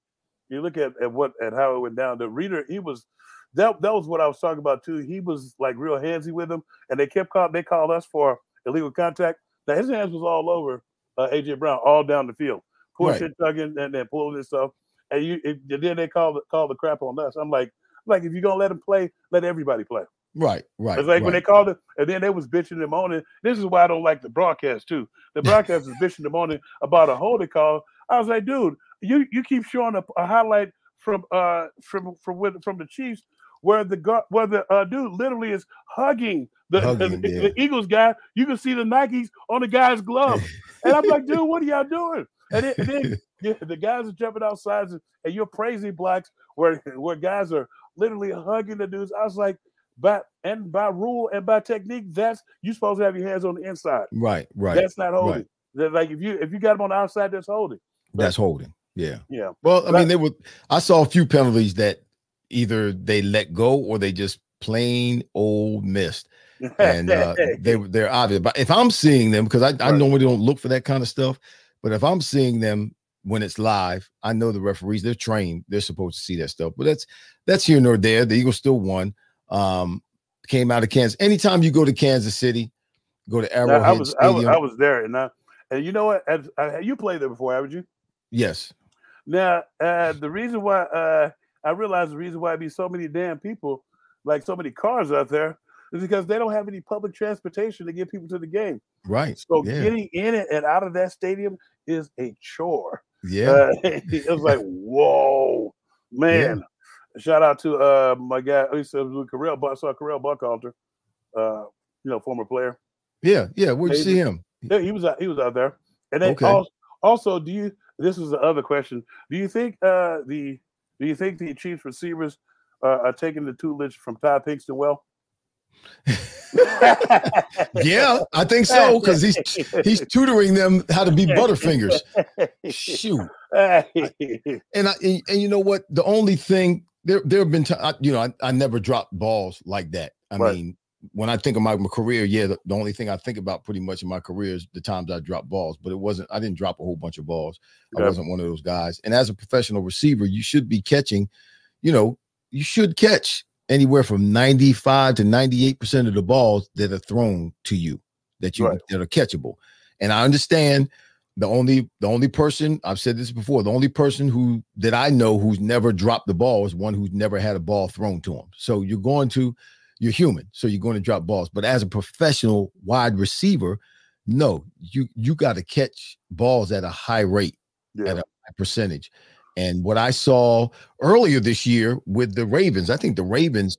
you look at, at what at how it went down. The reader he was that that was what I was talking about too. He was like real handsy with him, and they kept call they called us for illegal contact. Now his hands was all over uh, AJ Brown, all down the field, Right. pushing, tugging, and then pulling and stuff. And you it, and then they called the call the crap on us. I'm like like if you're gonna let them play, let everybody play. right, right. It's like when they called it, and then they was bitching them on it. This is why I don't like the broadcast too. The broadcast is bitching them on it about a holding call. I was like, dude, you you keep showing a, a highlight from uh from from with, from the Chiefs where the where the uh, dude literally is hugging the, Hugging, the, yeah. the Eagles guy. You can see the Nikes on the guy's glove, and I'm like, dude, what are y'all doing? And then, and then yeah, the guys are jumping outside, and, and you're praising blacks where where guys are literally hugging the dudes. I was like, by and by rule and by technique, that's you supposed to have your hands on the inside. Right, right. That's not holding. right. That, Like if you if you got them on the outside, that's holding. That's holding. Yeah. Yeah. Well, I But- mean, they were. I saw a few penalties that either they let go or they just plain old missed, and uh, they were they're obvious. But if I'm seeing them, because I, I Right. normally don't look for that kind of stuff, but if I'm seeing them when it's live, I know the referees they're trained. They're supposed to see that stuff. But that's that's here nor there. The Eagles still won. Um, came out of Kansas. Anytime you go to Kansas City, go to Arrowhead I was I was I was there, and I, and you know what? Uh, you played there before, haven't you? yes. Now, uh, the reason why uh, I realized the reason why be so many damn people, like so many cars out there, is because they don't have any public transportation to get people to the game. Right. So yeah. getting in it and out of that stadium is a chore. Yeah. Uh, it was like, whoa, man. Shout out to uh my guy. To with Correll, but I saw Correll Buckhalter, uh, you know, former player. yeah. Yeah. Where'd you see him? Yeah, he was out, he was out there. And then Okay. also, also, do you this is the other question. Do you think uh the do you think the Chiefs receivers uh, are taking the tutelage from Todd Pinkston well? Yeah, I think so because he's he's tutoring them how to be Butterfingers. Shoot, and I and, and you know what? The only thing there there have been times you know I, I never dropped balls like that. I Right. mean, when I think of my, my career, yeah, the, the only thing I think about pretty much in my career is the times I dropped balls. But it wasn't I didn't drop a whole bunch of balls. I wasn't one of those guys. And as a professional receiver, you should be catching. You know, you should catch anywhere from 95 to 98% of the balls that are thrown to you that you Right. that are catchable. And I understand the only the only person I've said this before, the only person who that I know who's never dropped the ball is one who's never had a ball thrown to him. So you're going to you're human, so you're going to drop balls. But as a professional wide receiver, no, you you got to catch balls at a high rate, Yeah. at a high percentage. And what I saw earlier this year with the Ravens, I think the Ravens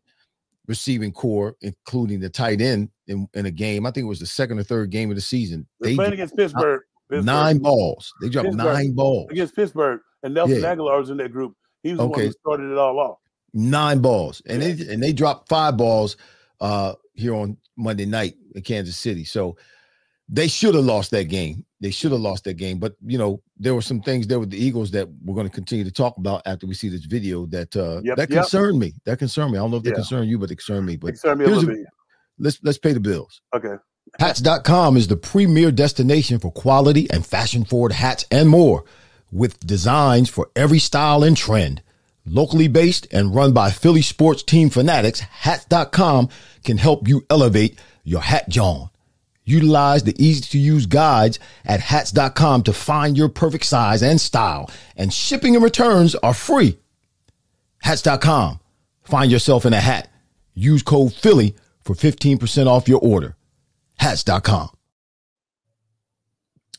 receiving core, including the tight end in, in a game, I think it was the second or third game of the season. They're playing against Pittsburgh. Pittsburgh. nine balls. They dropped Pittsburgh. nine balls. against Pittsburgh, and Nelson Yeah. Agholor was in that group. He was the one who started it all off. nine balls and they and they dropped five balls uh here on monday night in kansas city so they should have lost that game they should have lost that game but you know there were some things there with the eagles that we're going to continue to talk about after we see this video that uh Yep, that yep. concerned me that concerned me i don't know if they Yeah. concern you but they concern me but Concern me a little a- bit. let's let's pay the bills Okay. Hats.com is the premier destination for quality and fashion forward hats and more, with designs for every style and trend. Locally based and run by Philly sports team fanatics, Hats.com can help you elevate your hat John. Utilize the easy to use guides at Hats.com to find your perfect size and style, and shipping and returns are free. Hats.com. Find yourself in a hat. Use code Philly for 15% off your order. Hats.com.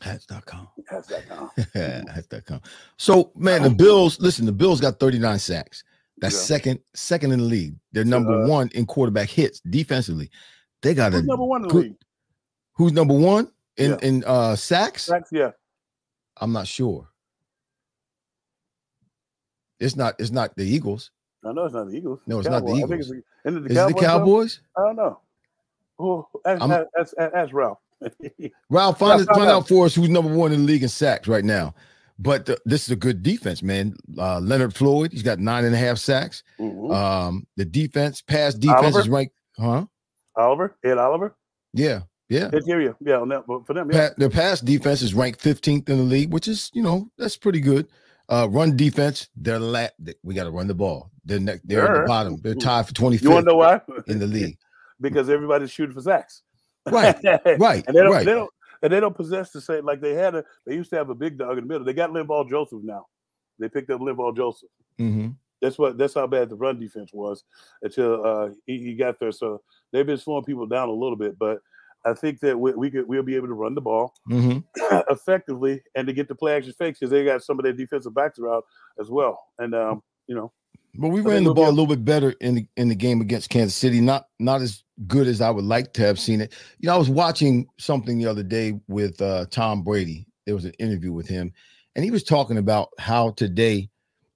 Hats.com. Hats.com. Hats.com. So, man, the Bills, listen, the Bills got 39 sacks. That's Yeah. second, second in the league. They're number uh, one in quarterback hits defensively. They got a number one in the good- league? Who's number one in, Yeah. in uh sacks? Sacks, yeah. I'm not sure. It's not, it's not the Eagles. I know it's not the Eagles. No, it's not the Cowboys. I think Eagles. it's the, the Is it the Cowboys, though? I don't know. Who? Ask, I'm- ask, ask, ask, ask Ralph. Ralph, find, Yeah, find out out. for us who's number one in the league in sacks right now. But uh, this is a good defense, man. Uh, Leonard Floyd, he's got nine and a half sacks. Mhm. Um, the defense, pass defense Oliver? is ranked, huh? Oliver, Ed Oliver. Yeah, yeah. Interior, yeah, on that, for them, yeah. Pa- their pass defense is ranked 15th in the league, which is, you know, that's pretty good. Uh, run defense, they're la- we got to run the ball. They're ne- they're at the bottom. They're tied for 25th. You want to know why? in the league. because everybody's shooting for sacks. Right, right, and they don't, right. they don't, and they don't possess the same. Like they had a, they used to have a big dog in the middle. They got Linval Joseph now. They picked up Linval Joseph. hmm That's what. That's how bad the run defense was until uh, he, he got there. So they've been slowing people down a little bit, but I think that we, we could we'll be able to run the ball hmm effectively and to get the play action fakes because they got some of their defensive backs out as well. And um, you know, But we I ran the ball a little bit better in the in the game against Kansas City. Not not as good as I would like to have seen it. You know, I was watching something the other day with uh, Tom Brady. There was an interview with him, and he was talking about how today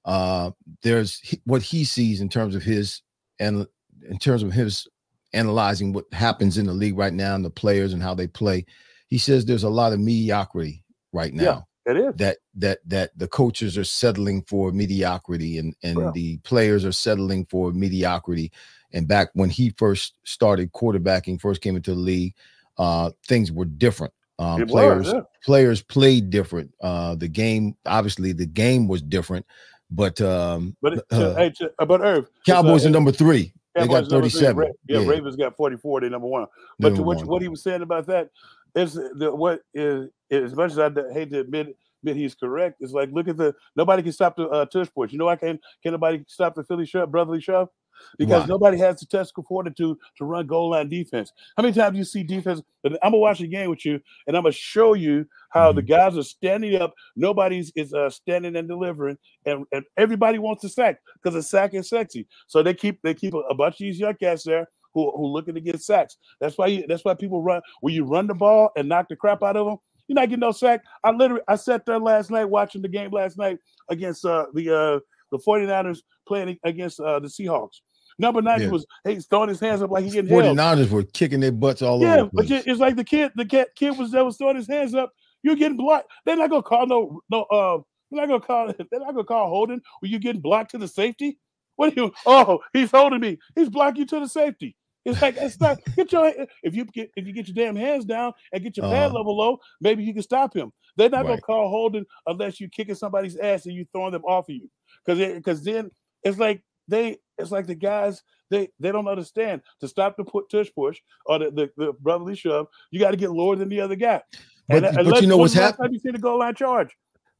uh, there's what he sees in terms of his and in terms of his analyzing what happens in the league right now and the players and how they play. He says there's a lot of mediocrity right now Yeah. it is. that that that the coaches are settling for mediocrity and and the players are settling for mediocrity and back when he first started quarterbacking first came into the league uh things were different um was, players yeah. players played different uh the game obviously the game was different but um But it, uh, hey, uh, but Irv, cowboys uh, are number three they got number three, 37 Ra- yeah, yeah, Ravens got 44. They number one. But to number what, one. what he was saying about that is the what is as much as I hate to admit admit he's correct. It's like look at the nobody can stop the uh, tush push. You know I can't. can nobody stop the Philly shove, brotherly shove? Because nobody has the testicle fortitude to run goal line defense. How many times you see defense? I'm gonna watch a game with you, and I'm gonna show you how Mm-hmm. the guys are standing up. Nobody's is uh, standing and delivering, and, and everybody wants a sack because a sack is sexy. So they keep they keep a, a bunch of these young cats there who who looking to get sacks. That's why you, that's why people run when you run the ball and knock the crap out of them. You're not getting no sack. I literally I sat there last night watching the game last night against uh, the uh, the 49ers playing against uh, the Seahawks. Number 90 Yeah. was hey, throwing his hands up like he getting held. 49ers were kicking their butts all Yeah, over place. it's like the kid, the kid, kid was that was throwing his hands up. You're getting blocked. They're not gonna call no no. Uh, they're not gonna call. They're not gonna call holding when you getting blocked to the safety. What are you? Oh, he's holding me. He's blocking you to the safety. It's like it's not. Get your if you get if you get your damn hands down and get your pad Uh-huh. level low, maybe you can stop him. They're not gonna call holding unless you're kicking somebody's ass and you throwing them off of you. Because because then it's like they it's like the guys they they don't understand to stop the put tush push or the, the, the brotherly shove. You got to get lower than the other guy. But, and, but you know what's happening? happening. You see the goal line charge.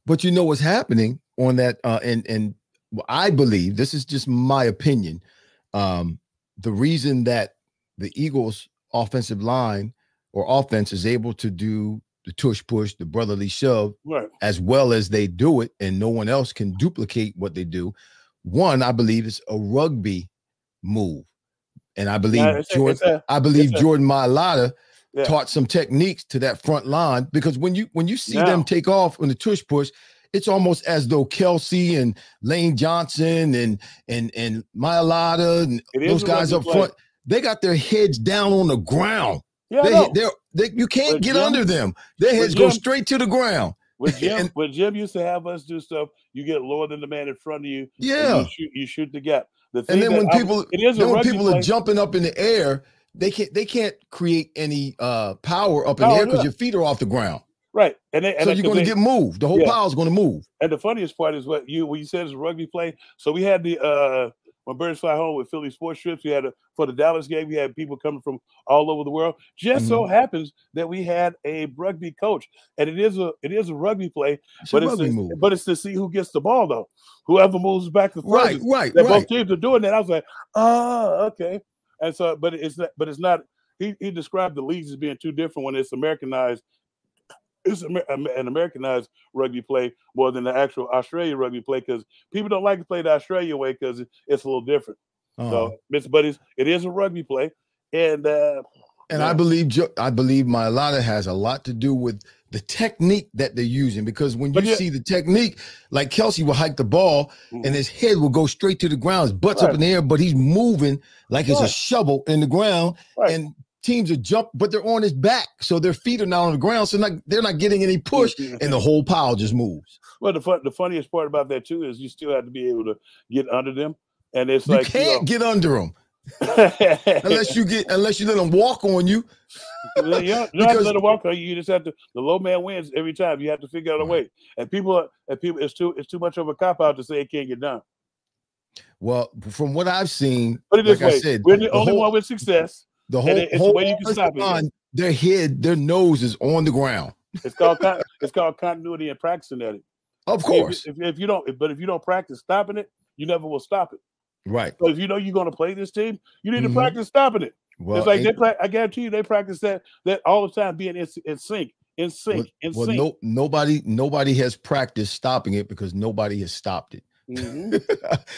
But you know what's happening on that, uh, and and I believe this is just my opinion. Um, the reason that the Eagles' offensive line or offense is able to do the tush push, the brotherly shove, right. as well as they do it, and no one else can duplicate what they do. One, I believe, is a rugby move, and I believe it's Jordan. it's a- I believe Jordan Mailata Yeah. taught some techniques to that front line because when you when you see them take off on the tush push, it's almost as though Kelce and Lane Johnson and and and Mailata and It those guys up front, they got their heads down on the ground. Yeah, they, they're they, you can't But get Jim- under them. Their heads go straight to the ground. When Jim, And- when Jim used to have us do stuff, you get lower than the man in front of you. Yeah. you shoot, you shoot the gap. The And then when people it is then when people play. are jumping up in the air, they can't they can't create any uh power up in the air because your feet are off the ground. right, and, they, and So you're going to get moved. The whole Yeah. pile is going to move. And the funniest part is what you when you said it's a rugby play. So we had the uh when Birds Fly Home with Philly Sports Trips, we had a, for the Dallas game, we had people coming from all over the world. Just so Mm-hmm. happens that we had a rugby coach, and it is a it is a rugby play, It's but it's to, move. but it's to see who gets the ball though. Whoever moves back the Right, right, That right. both teams are doing that. I was like, oh, okay. And so, but it's not, but it's not. He he described the leagues as being too different when it's Americanized. It's an Americanized rugby play more than the actual Australian rugby play because people don't like to play the Australian way because it's a little different. Uh-huh. So, Mr. Buddies, it is a rugby play, and uh, And I believe I believe Mailata has a lot to do with the technique that they're using because when you yeah- see the technique, like Kelce will hike the ball and his head will go straight to the ground, his butt's up in the air, but he's moving like it's a shovel in the ground, Right. and teams are jump, but they're on his back, so their feet are not on the ground, so not, they're not getting any push, mm-hmm. and the whole pile just moves. well, the fun, the funniest part about that too is you still have to be able to get under them, and it's You like can't get under them unless you get unless you let them walk on you. you don't, have to let it walk on you. You just have to. The low man wins every time. You have to figure out a way. And people, are, and people, it's too, it's too much of a cop out to say it can't get done. Well, from what I've seen, Put it this like way: I said, we're the, the only whole- one with success. The whole, it's whole the way you can stop it. their head, their nose is on the ground. It's called it's called continuity and practicing at it. Of course. if, if you don't, but if you don't practice stopping it, you never will stop it. Right. So if you know you're going to play this team, you need Mhm. to practice stopping it. Well, it's like they, pra- I guarantee you, they practice that that all the time, being in, in sync, in sync, well, in well, sync. no, nobody, nobody has practiced stopping it because nobody has stopped it. Mhm.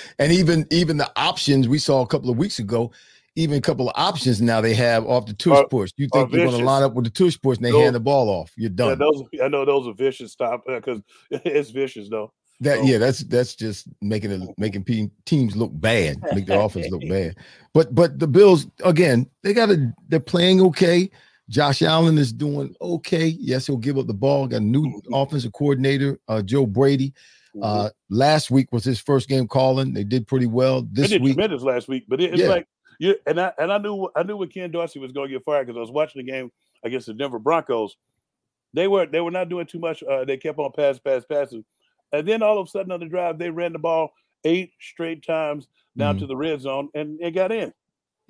and even even the options we saw a couple of weeks ago, even a couple of options now they have off the tush push. You think you're going to line up with the tush push and they Those- hand the ball off. You're Yeah, done. those I know those are vicious stop because it's vicious though. That So- yeah, that's that's just making it making teams look bad, make their offense look bad. But but the Bills again, they got to they're playing okay. Josh Allen is doing okay. Yes, he'll give up the ball. Got a new Mm-hmm. offensive coordinator, uh, Joe Brady. Uh, last week was his first game calling. They did pretty well. This did week, tremendous last week, but it, it's Yeah. like you and I and I knew I knew when Ken Dorsey was going to get fired because I was watching the game against the Denver Broncos. They were they were not doing too much. Uh, they kept on pass, pass, passing, and then all of a sudden on the drive they ran the ball eight straight times down Mhm. to the red zone and it got in.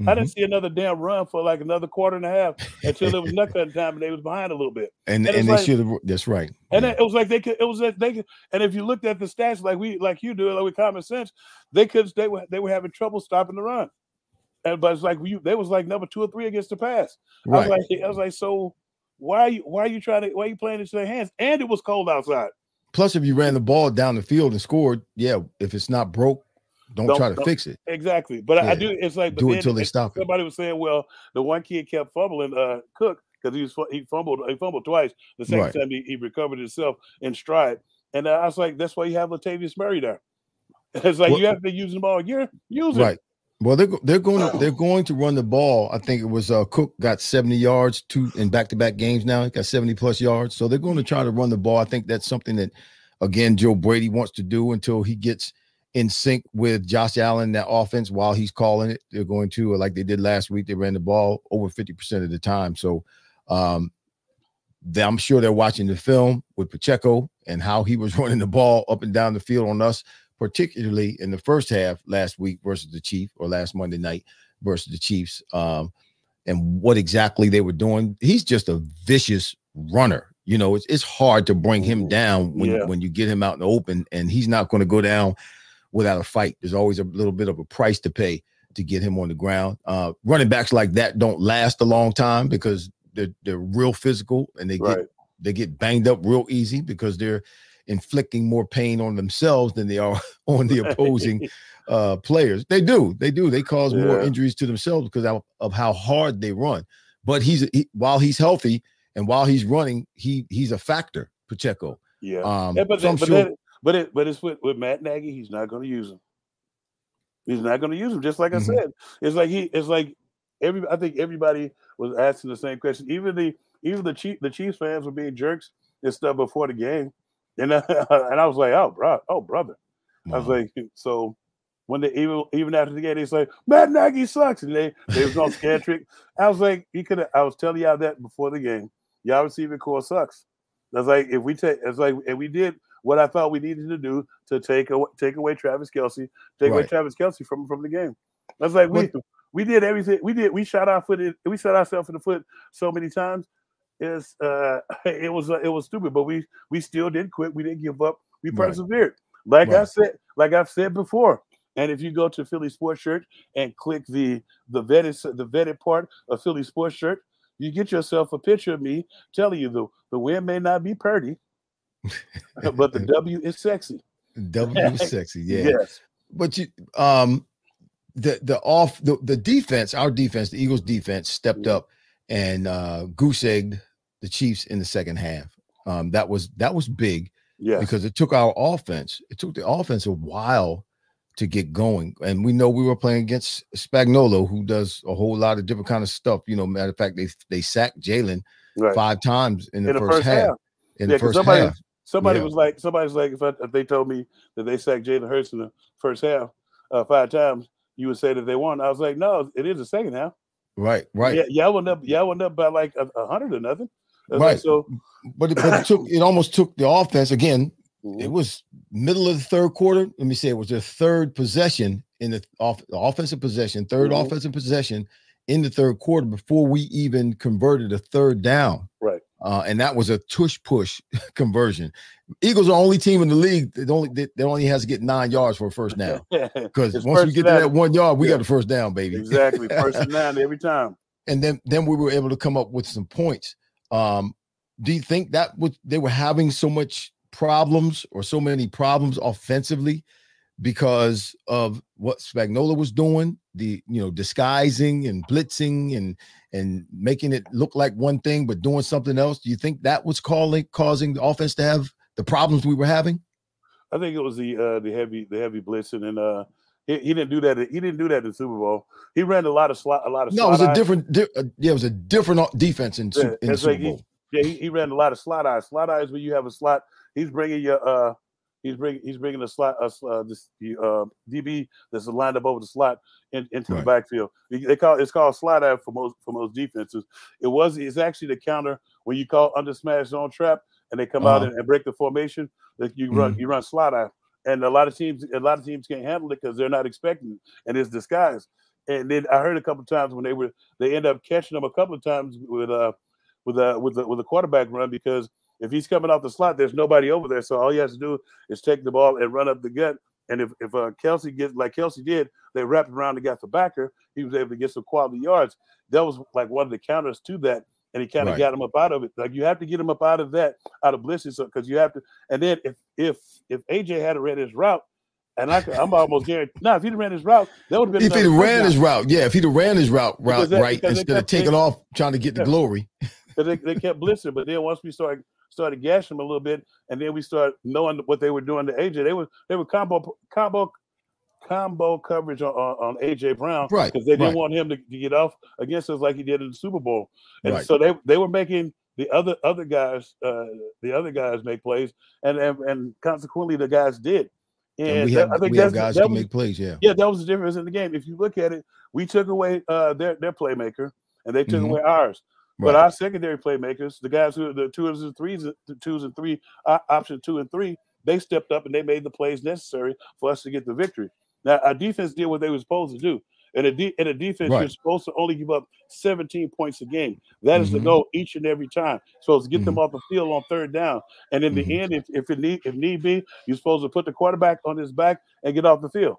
I Mhm. didn't see another damn run for like another quarter and a half until it was nut cutting time and they was behind a little bit. and and and they like- should have. That's right. And it was like they could. It was like they could. And if you looked at the stats, like we, like you do, like with common sense, they could. They were. They were having trouble stopping the run. And but it's like you. They was like number two or three against the pass. I was like, I was like, so why are you? Why are you trying to? Why are you playing into their hands? And it was cold outside. Plus, if you ran the ball down the field and scored, yeah, if it's not broke, don't, Don't- try to don't- fix it. Exactly. But I, I do. It's like Do it then till they it- stop it. Somebody was saying, well, the one kid kept fumbling. Uh, Cook because he was he fumbled. He fumbled twice. The second Right. time he, he recovered himself in stride. And I was like, that's why you have Latavius Murray there. It's like Well- you have to use the ball. You're using Right. Well, they're they're going to they're going to run the ball. I think it was uh, Cook got seventy yards two in back to back games now. He got seventy plus yards, so they're going to try to run the ball. I think that's something that again Joe Brady wants to do until he gets in sync with Josh Allen that offense while he's calling it. They're going to like they did last week. They ran the ball over fifty percent of the time. So um, they- I'm sure they're watching the film with Pacheco and how he was running the ball up and down the field on us particularly in the first half last week versus the Chief or last Monday night versus the Chiefs, um, and what exactly they were doing. He's just a vicious runner. You know, it's it's hard to bring him down when Yeah. when you get him out in the open, and he's not going to go down without a fight. There's always a little bit of a price to pay to get him on the ground. Uh, running backs like that don't last a long time because they're they're real physical and they Right. get they get banged up real easy because they're inflicting more pain on themselves than they are on the opposing uh players. They do, they do. They cause more injuries to themselves because of, of how hard they run. But he's he, while he's healthy and while he's running, he he's a factor. Pacheco. Yeah. Um, Yeah, but so but, sure- but it but it's with, with Matt Nagy, he's not going to use him. He's not going to use him. Just like I Mhm. said, it's like he it's like every I think everybody was asking the same question. Even the even the Chief the Chiefs fans were being jerks and stuff before the game, and I, and I was like, oh bro, oh brother, I was like, so when they even even after the game, they say Matt Nagy sucks, and they they was on scared trick. I was like, you could. I was telling y'all that before the game. Y'all receiving core sucks. That's like if we take, it's like and we did what I thought we needed to do to take away take away Travis Kelce, take away Travis Kelce from from the game. That's like we we did everything. We did. We shot our foot. In, we shot ourselves in the foot so many times. It's uh, it was uh, it was stupid, but we we still didn't quit. We didn't give up. We Right. persevered. Like I said, like I've said before. And if you go to Philly Sports Shirt and click the the vetted the vetted part of Philly Sports Shirt, you get yourself a picture of me telling you the the win may not be pretty, but the W is sexy. W is sexy, yeah. Yes. But you um the the off the, the defense, our defense, the Eagles defense stepped up and uh goose egged the Chiefs in the second half. Um that was that was big Yes. because it took our offense, it took the offense a while to get going. And we know we were playing against Spagnuolo, who does a whole lot of different kind of stuff. You know, matter of fact, they they sacked Jalen Right. five times in the, first, half. In Yeah, the first somebody, half. somebody Yeah. was like, somebody's like, if, I, if they told me that they sacked Jalen Hurts in the first half uh, five times, you would say that they won. I was like, no, it is the second half. Right, right. Yeah, y'all went up, y'all went up by like a, a hundred or nothing. I Right. so but it, but it took it almost took the offense again. Mm-hmm. It was middle of the third quarter. Let me say it was their third possession in the, off, the offensive possession, 3rd Mhm. offensive possession in the third quarter before we even converted a third down. Right. Uh, and that was a tush push conversion. Eagles are the only team in the league that only that, that only has to get nine yards for a first down. Because once we first get to that one yard, we Yeah. got the first down, baby. exactly first and nine every time. and then then we were able to come up with some points. Um, do you think that was they were having so much problems or so many problems offensively because of what Spagnuolo was doing, the you know disguising and blitzing and and making it look like one thing but doing something else? Do you think that was calling causing the offense to have the problems we were having? I think it was the uh, the heavy the heavy blitzing and uh he, he didn't do that. He didn't do that in the Super Bowl. He ran a lot of slot a lot of No, it was a different. Di- uh, yeah, it was a different defense in, Yeah, in the like Super he- Bowl. Yeah, he, he ran a lot of slot eyes. Slot eyes where you have a slot. He's bringing your uh, he's bringing he's bringing a slot uh, this the uh, DB that's lined up over the slot in, into the backfield. They call it's called slot eye for most for most defenses. It was it's actually the counter when you call under smash zone trap and they come out Uh-huh. and, and break the formation. That you run you run slot eye, and a lot of teams a lot of teams can't handle it because they're not expecting it, and it's disguised. And then I heard a couple times when they were they end up catching them a couple of times with uh with a with a with a quarterback run because if he's coming off the slot, there's nobody over there. So all he has to do is take the ball and run up the gut. And if if uh, Kelce gets like Kelce did, they wrapped around and got the backer. He was able to get some quality yards. That was like one of the counters to that, and he kind of Right. got him up out of it. Like you have to get him up out of that, out of blitzing, so because you have to. And then if if if AJ had ran his route, and I could, I'm almost guaranteed. No, if he'd ran his route, that would have been. If he'd ran his route, yeah, if he'd ran his route route that- right instead of taking they- off trying to get the glory. because they, they kept blitzing. But then once we started started gashing them a little bit, and then we started knowing what they were doing to AJ, they were they were combo combo combo coverage on, on, on AJ Brown, Right, Because they didn't right. want him to, to get off against us like he did in the Super Bowl, and Right. so they they were making the other other guys uh, the other guys make plays, and and, and consequently the guys did. And, And we that- have I think we have guys that was- make plays, yeah. yeah, that was the difference in the game. If you look at it, we took away uh, their their playmaker, and they took Mhm. away ours. But Right. our secondary playmakers, the guys who are the twos and threes, the twos and three, uh, option two and three, they stepped up and they made the plays necessary for us to get the victory. Now our defense did what they were supposed to do. And a, de- and a defense, Right. you're supposed to only give up 17 points a game. That is the Mhm. goal each and every time. Supposed to get them Mhm. off the field on third down. And in Mhm. the end, if, if it need if need be, you're supposed to put the quarterback on his back and get off the field.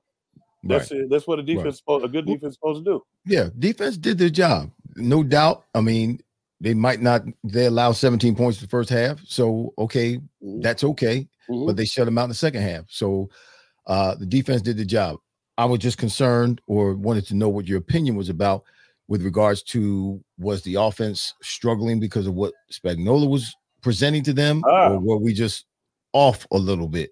That's Right. it. That's what a defense, supposed- a good defense, is supposed to do. Yeah, defense did their job, no doubt. I mean, they might not they allow 17 points in the first half, so okay, Mhm. that's okay. Mhm. But they shut them out in the second half, so uh, the defense did the job. I was just concerned or wanted to know what your opinion was about with regards to was the offense struggling because of what Spagnuolo was presenting to them, Ah. or were we just off a little bit?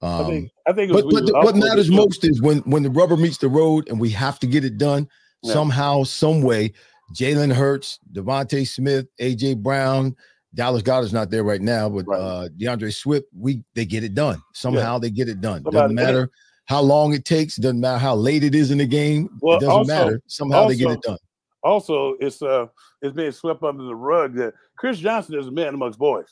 I Um, think I think it but was, but the- what matters most is when when the rubber meets the road and we have to get it done Yeah. somehow, some way. Jalen Hurts, DeVonta Smith, AJ Brown, Dallas Goedert's not there right now, but Right. uh DeAndre Swift, we they get it done. Somehow they get it done. Somebody- Doesn't matter how long it takes, doesn't matter how late it is in the game. Well, it doesn't also- matter. Somehow they get it done. Also, it's uh it's being swept under the rug that Chris Johnson is a man amongst boys.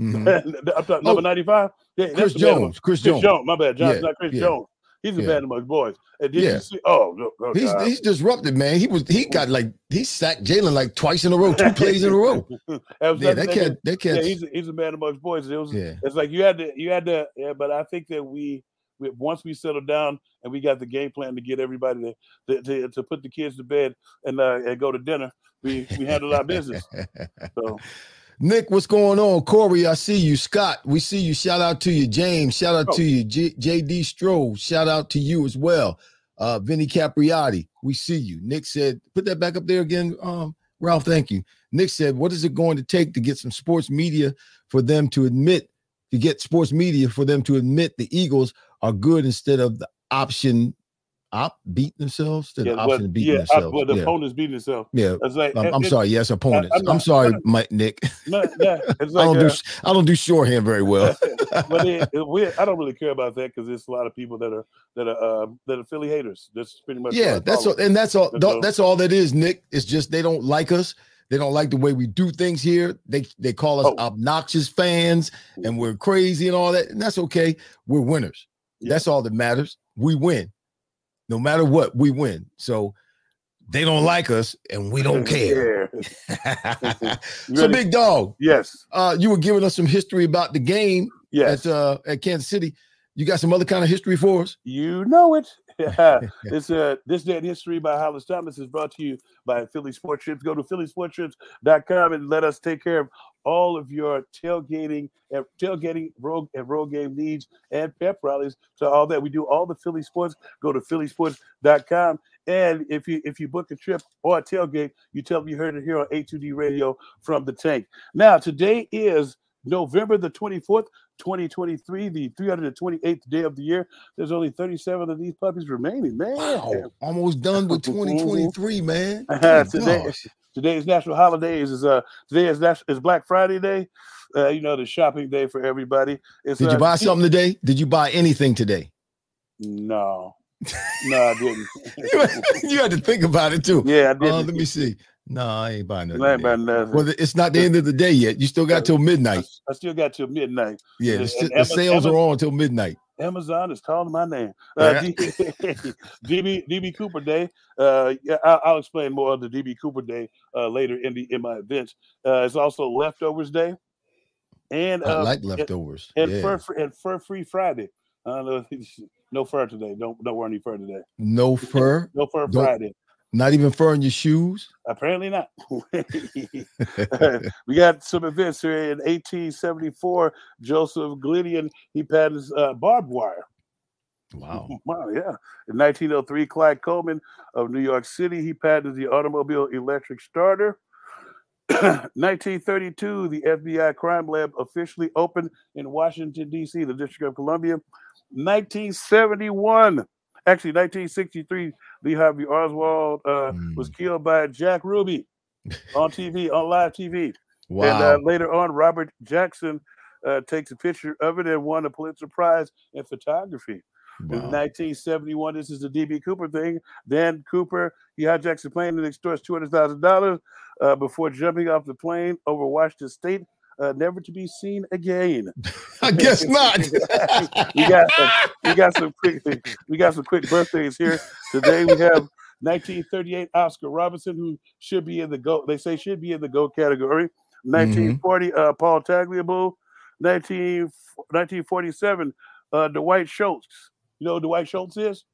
Mhm. I'm talking number Oh, 95. Yeah, Chris Jones, Chris Chris Jones. Jones. My bad, Johnson, Yeah, not Chris yeah. Jones. He's a Yeah. man amongst boys. And did Yeah. you see? Oh, no, oh He's God. he's disrupted, man. He was he got like he sacked Jalen like twice in a row, two plays in a row. That Yeah, that they cat, could- yeah, he's a, he's a man amongst boys. It was Yeah. it's like you had to you had to yeah, but I think that we, we once we settled down and we got the game plan to get everybody to to, to, to put the kids to bed and uh, and go to dinner, we we handled our business. So Nick, what's going on? Corey, I see you. Scott, we see you. Shout out to you. James, shout out Oh. to you. J- JD Stroh, shout out to you as well. Uh, Vinny Capriati, we see you. Nick said, put that back up there again. Um, Ralph, thank you. Nick said, what is it going to take to get some sports media for them to admit, to get sports media for them to admit the Eagles are good instead of the option op beat themselves? Yeah, of option yeah, themselves. well, the yeah. opponent's beating himself. yeah. It's like I'm, I'm it- sorry. Yes, opponents. I'm I'm, not- sorry, Mike, Nick. No, yeah, it's I don't uh, do I don't do shorthand very well. but it, it, I don't really care about that because there's a lot of people that are that are um, that are Philly haters. That's pretty much yeah, that's all, and that's all. That's all. That's all that is, Nick. It's just they don't like us. They don't like the way we do things here. They they call us Oh. obnoxious fans, and we're crazy and all that. And that's okay. We're winners. Yeah. That's all that matters. We win, no matter what. We win. So they don't like us, and we don't care. So, big dog, Yes, uh, you were giving us some history about the game yes, at uh, at Kansas City. You got some other kind of history for us? you know it. it's uh, this day in history by Hollis Thomas is brought to you by Philly Sports Trips. Go to phillysportstrips.com and let us take care of all of your tailgating and tailgating road and road game needs and pep rallies. So all that we do all the Philly sports. Go to phillysports.com. And if you if you book a trip or a tailgate, you tell them you heard it here on A2D Radio from the tank. Now today is November the 24th, 2023, the 328th day of the year. There's only 37 of these puppies remaining, man. Wow, almost done with 2023, man. Today. Today's national holidays is uh today is Nas- is Black Friday day. Uh, you know the shopping day for everybody. It's, Did you uh, buy something today? Did you buy anything today? No, no, I didn't. you had to think about it too. yeah, I Uh, didn't. let me see. No, I ain't buying nothing. I ain't buying nothing. Well, it's not the end of the day yet. You still got till midnight. I still got till midnight. Yeah, the, the sales are on till midnight. Amazon is calling my name. Uh, Yeah. D- DB DB Cooper Day. Uh, yeah, I'll, I'll explain more of the DB Cooper Day uh, later in the in my events. Uh, it's also Leftovers Day, and I uh, like leftovers. and yeah. fur and fur free Friday. I don't know. No fur today. Don't don't wear any fur today. no fur, No fur Friday. Not even fur in your shoes. Apparently not. we got some events here in 1874. Joseph Glidden he patents uh, barbed wire. Wow. Wow, yeah. In 1903, Clyde Coleman of New York City, he patented the automobile electric starter. 1932, the FBI crime lab officially opened in Washington, D.C., the District of Columbia. 1971, actually 1963, Lee Harvey Oswald uh, was Mm. killed by Jack Ruby on TV, on live TV. Wow. And uh, later on, Robert Jackson uh, takes a picture of it and won a Pulitzer Prize in photography. In 1971, this is the DB Cooper thing. Dan Cooper, he hijacks a plane and extorts $200,000 uh, before jumping off the plane over Washington State, uh, never to be seen again. I guess not. we got we got some quick we got some quick birthdays here today. We have 1938, Oscar Robertson, who should be in the go. They say should be in the go category. 1940, uh, Paul Tagliabue. 19, 1947, uh, Dwight Schultz. You know who Dwight Schultz is?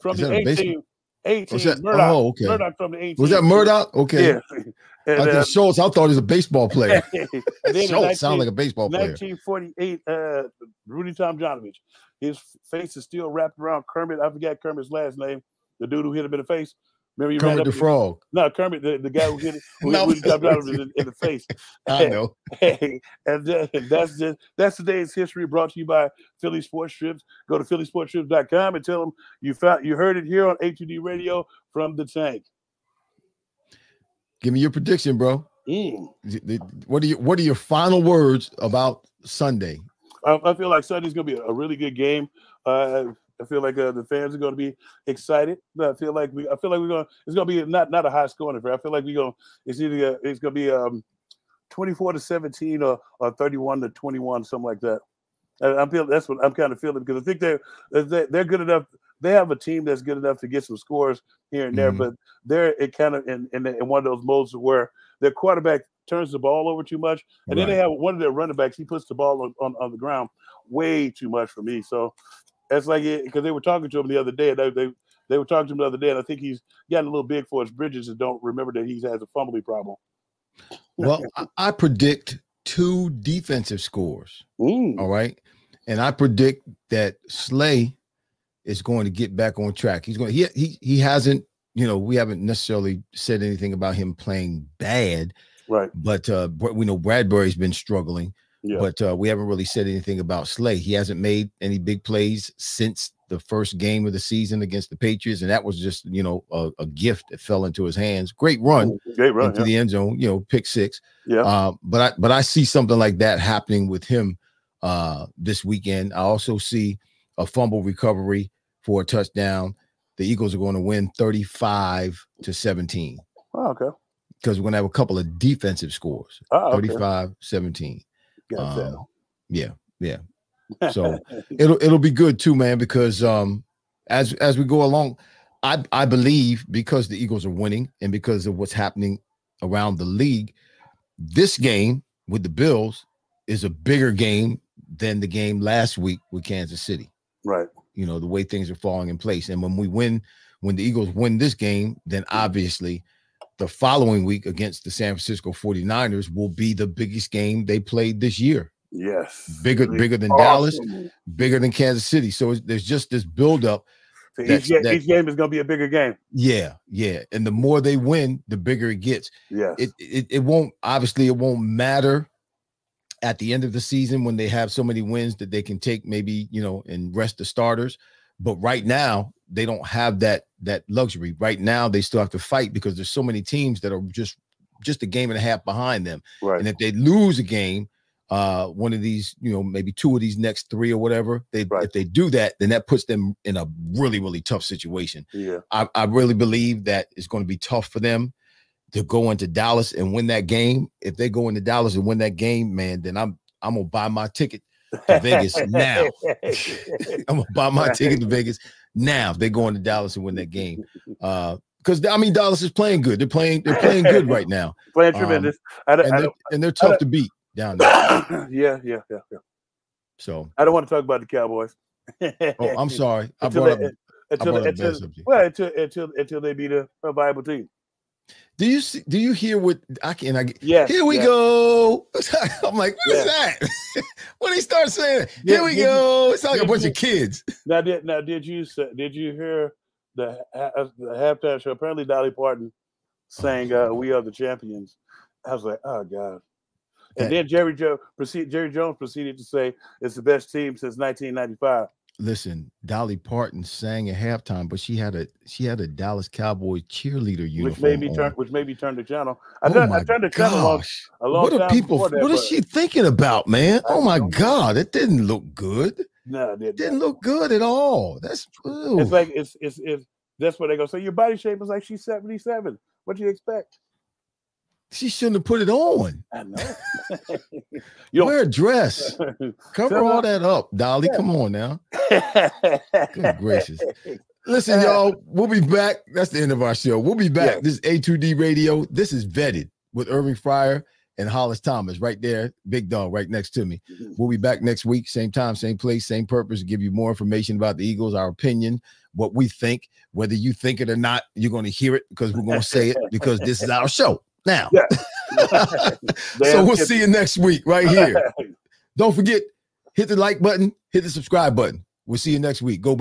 From Is the a 18, baseball- 18 Was that- Murdock. oh, okay. Murdock from the 18. Was that Murdock? Okay. Yeah. And, I uh, Schultz. I thought he was a baseball player. Schultz sounds like a baseball player. 1948, uh, Rudy Tomjanovich. His face is still wrapped around Kermit. I forgot Kermit's last name. The dude who hit him in the face. Remember you Kermit the Frog. No, Kermit, the, the guy who hit it, who No. hit Rudy Tomjanovich in, in the face. I know. Hey, and that- that's just that's today's history brought to you by Philly Sports Trips. Go to phillysportstrips.com and tell them you found you heard it here on HUD Radio from the tank. Give me your prediction, bro. Mm. What are you? What are your final words about Sunday? I, I feel like Sunday's gonna be a, a really good game. Uh, I feel like uh, the fans are gonna be excited. I feel like we. I feel like we're gonna. It's gonna be not not a high scoring affair. I feel like we're gonna. It's either it's gonna be um, twenty four to seventeen or or thirty one to twenty one, something like that. I, I'm feeling that's what I'm kind of feeling because I think they're they're, they're good enough. They have a team that's good enough to get some scores here and there, Mhm. but they're it kind of in, in in one of those modes where their quarterback turns the ball over too much, and then they have one of their running backs. He puts the ball on, on, on the ground way too much for me. So that's like it because they were talking to him the other day. And they, they they were talking to him the other day, and I think he's gotten a little big for his bridges and don't remember that he has a fumbling problem. Well, I, predict two defensive scores. Mm. All right, and I predict that Slay is going to get back on track. He's going. He he he hasn't. You know, we haven't necessarily said anything about him playing bad, Right. but uh, we know Bradberry's been struggling. Yeah. But uh, we haven't really said anything about Slay. He hasn't made any big plays since the first game of the season against the Patriots, and that was just you know a, a gift that fell into his hands. Great run Great run. into Yeah. the end zone, you know, pick six. Yeah. Uh, but I but I see something like that happening with him uh this weekend. I also see a fumble recovery for a touchdown. The Eagles are going to win 35 to 17 oh, okay. because we're going to have a couple of defensive scores. Oh, okay. 35 17. Um, yeah, yeah. So it'll it'll be good too, man, because um as as we go along, I I believe because the Eagles are winning and because of what's happening around the league, this game with the Bills is a bigger game than the game last week with Kansas City. right. You know, the way things are falling in place. And when we win, when the Eagles win this game, then obviously the following week against the San Francisco 49ers will be the biggest game they played this year Yes. bigger Really bigger than Dallas, bigger than Kansas City. So there's just this buildup. So each, ga- that- each game is going to be a bigger game. Yeah, yeah. And the more they win, the bigger it gets. Yes. It it, it won't obviously it won't matter at the end of the season when they have so many wins that they can take maybe you know and rest the starters. But right now they don't have that that luxury. Right now they still have to fight because there's so many teams that are just just a game and a half behind them. right. And if they lose a game, uh, one of these, you know, maybe two of these next three or whatever, they Right. if they do that, then that puts them in a really, really tough situation. yeah. I, I really believe that it's going to be tough for them to go into Dallas and win that game. If they go into Dallas and win that game, man, then I'm I'm gonna buy my ticket to Vegas now. I'm gonna buy my ticket to Vegas now. if they're going to Dallas and win that game, uh, because I mean Dallas is playing good. They're playing they're playing good right now, Playing Um, tremendous. I don't, and they're, and they're tough to beat down there. yeah, yeah, yeah, yeah. So I don't want to talk about the Cowboys. Oh, I'm sorry. I Until brought they- up. until, until, that well, until until until they beat a, a viable team. Do you see? Do you hear what I can? I get. Yes, Here we yes. go. I'm like, what's Yeah. that? when they start saying, Did- "Here we did you- go," it's like a bunch you- of kids. Now did now did you say, did you hear the, uh, the halftime show? Apparently, Dolly Parton sang uh, "We Are the Champions." I was like, oh god. And then Jerry Joe proceed, Jerry Jones proceeded to say it's the best team since 1995. Listen, Dolly Parton sang at halftime, but she had a she had a Dallas Cowboy cheerleader uniform. which made me on. turn which made me turn the channel. I, Oh I my turned the channel on gosh! a long What are people? that, What is she thinking about, man? Oh my. God! It didn't look good. No, it didn't. Didn't look good at all. That's ooh. It's like it's it's it's that's what they go. So your body shape is like she's 77. What do you expect? she shouldn't have put it on. I know. you Wear a dress. Cover all that up, Dolly. Yeah. Come on now. Good gracious. Listen, y'all, we'll be back. That's the end of our show. We'll be back. Yeah. This is A2D Radio. This is vetted with Irving Fryar and Hollis Thomas right there, big dog right next to me. Mm-hmm. We'll be back next week, same time, same place, same purpose, give you more information about the Eagles, our opinion, what we think. Whether you think it or not, you're going to hear it because we're going to say it because this is our show. Now, Yeah. so we'll see you next week right here. Don't forget, hit the like button, hit the subscribe button. We'll see you next week. Go Birds.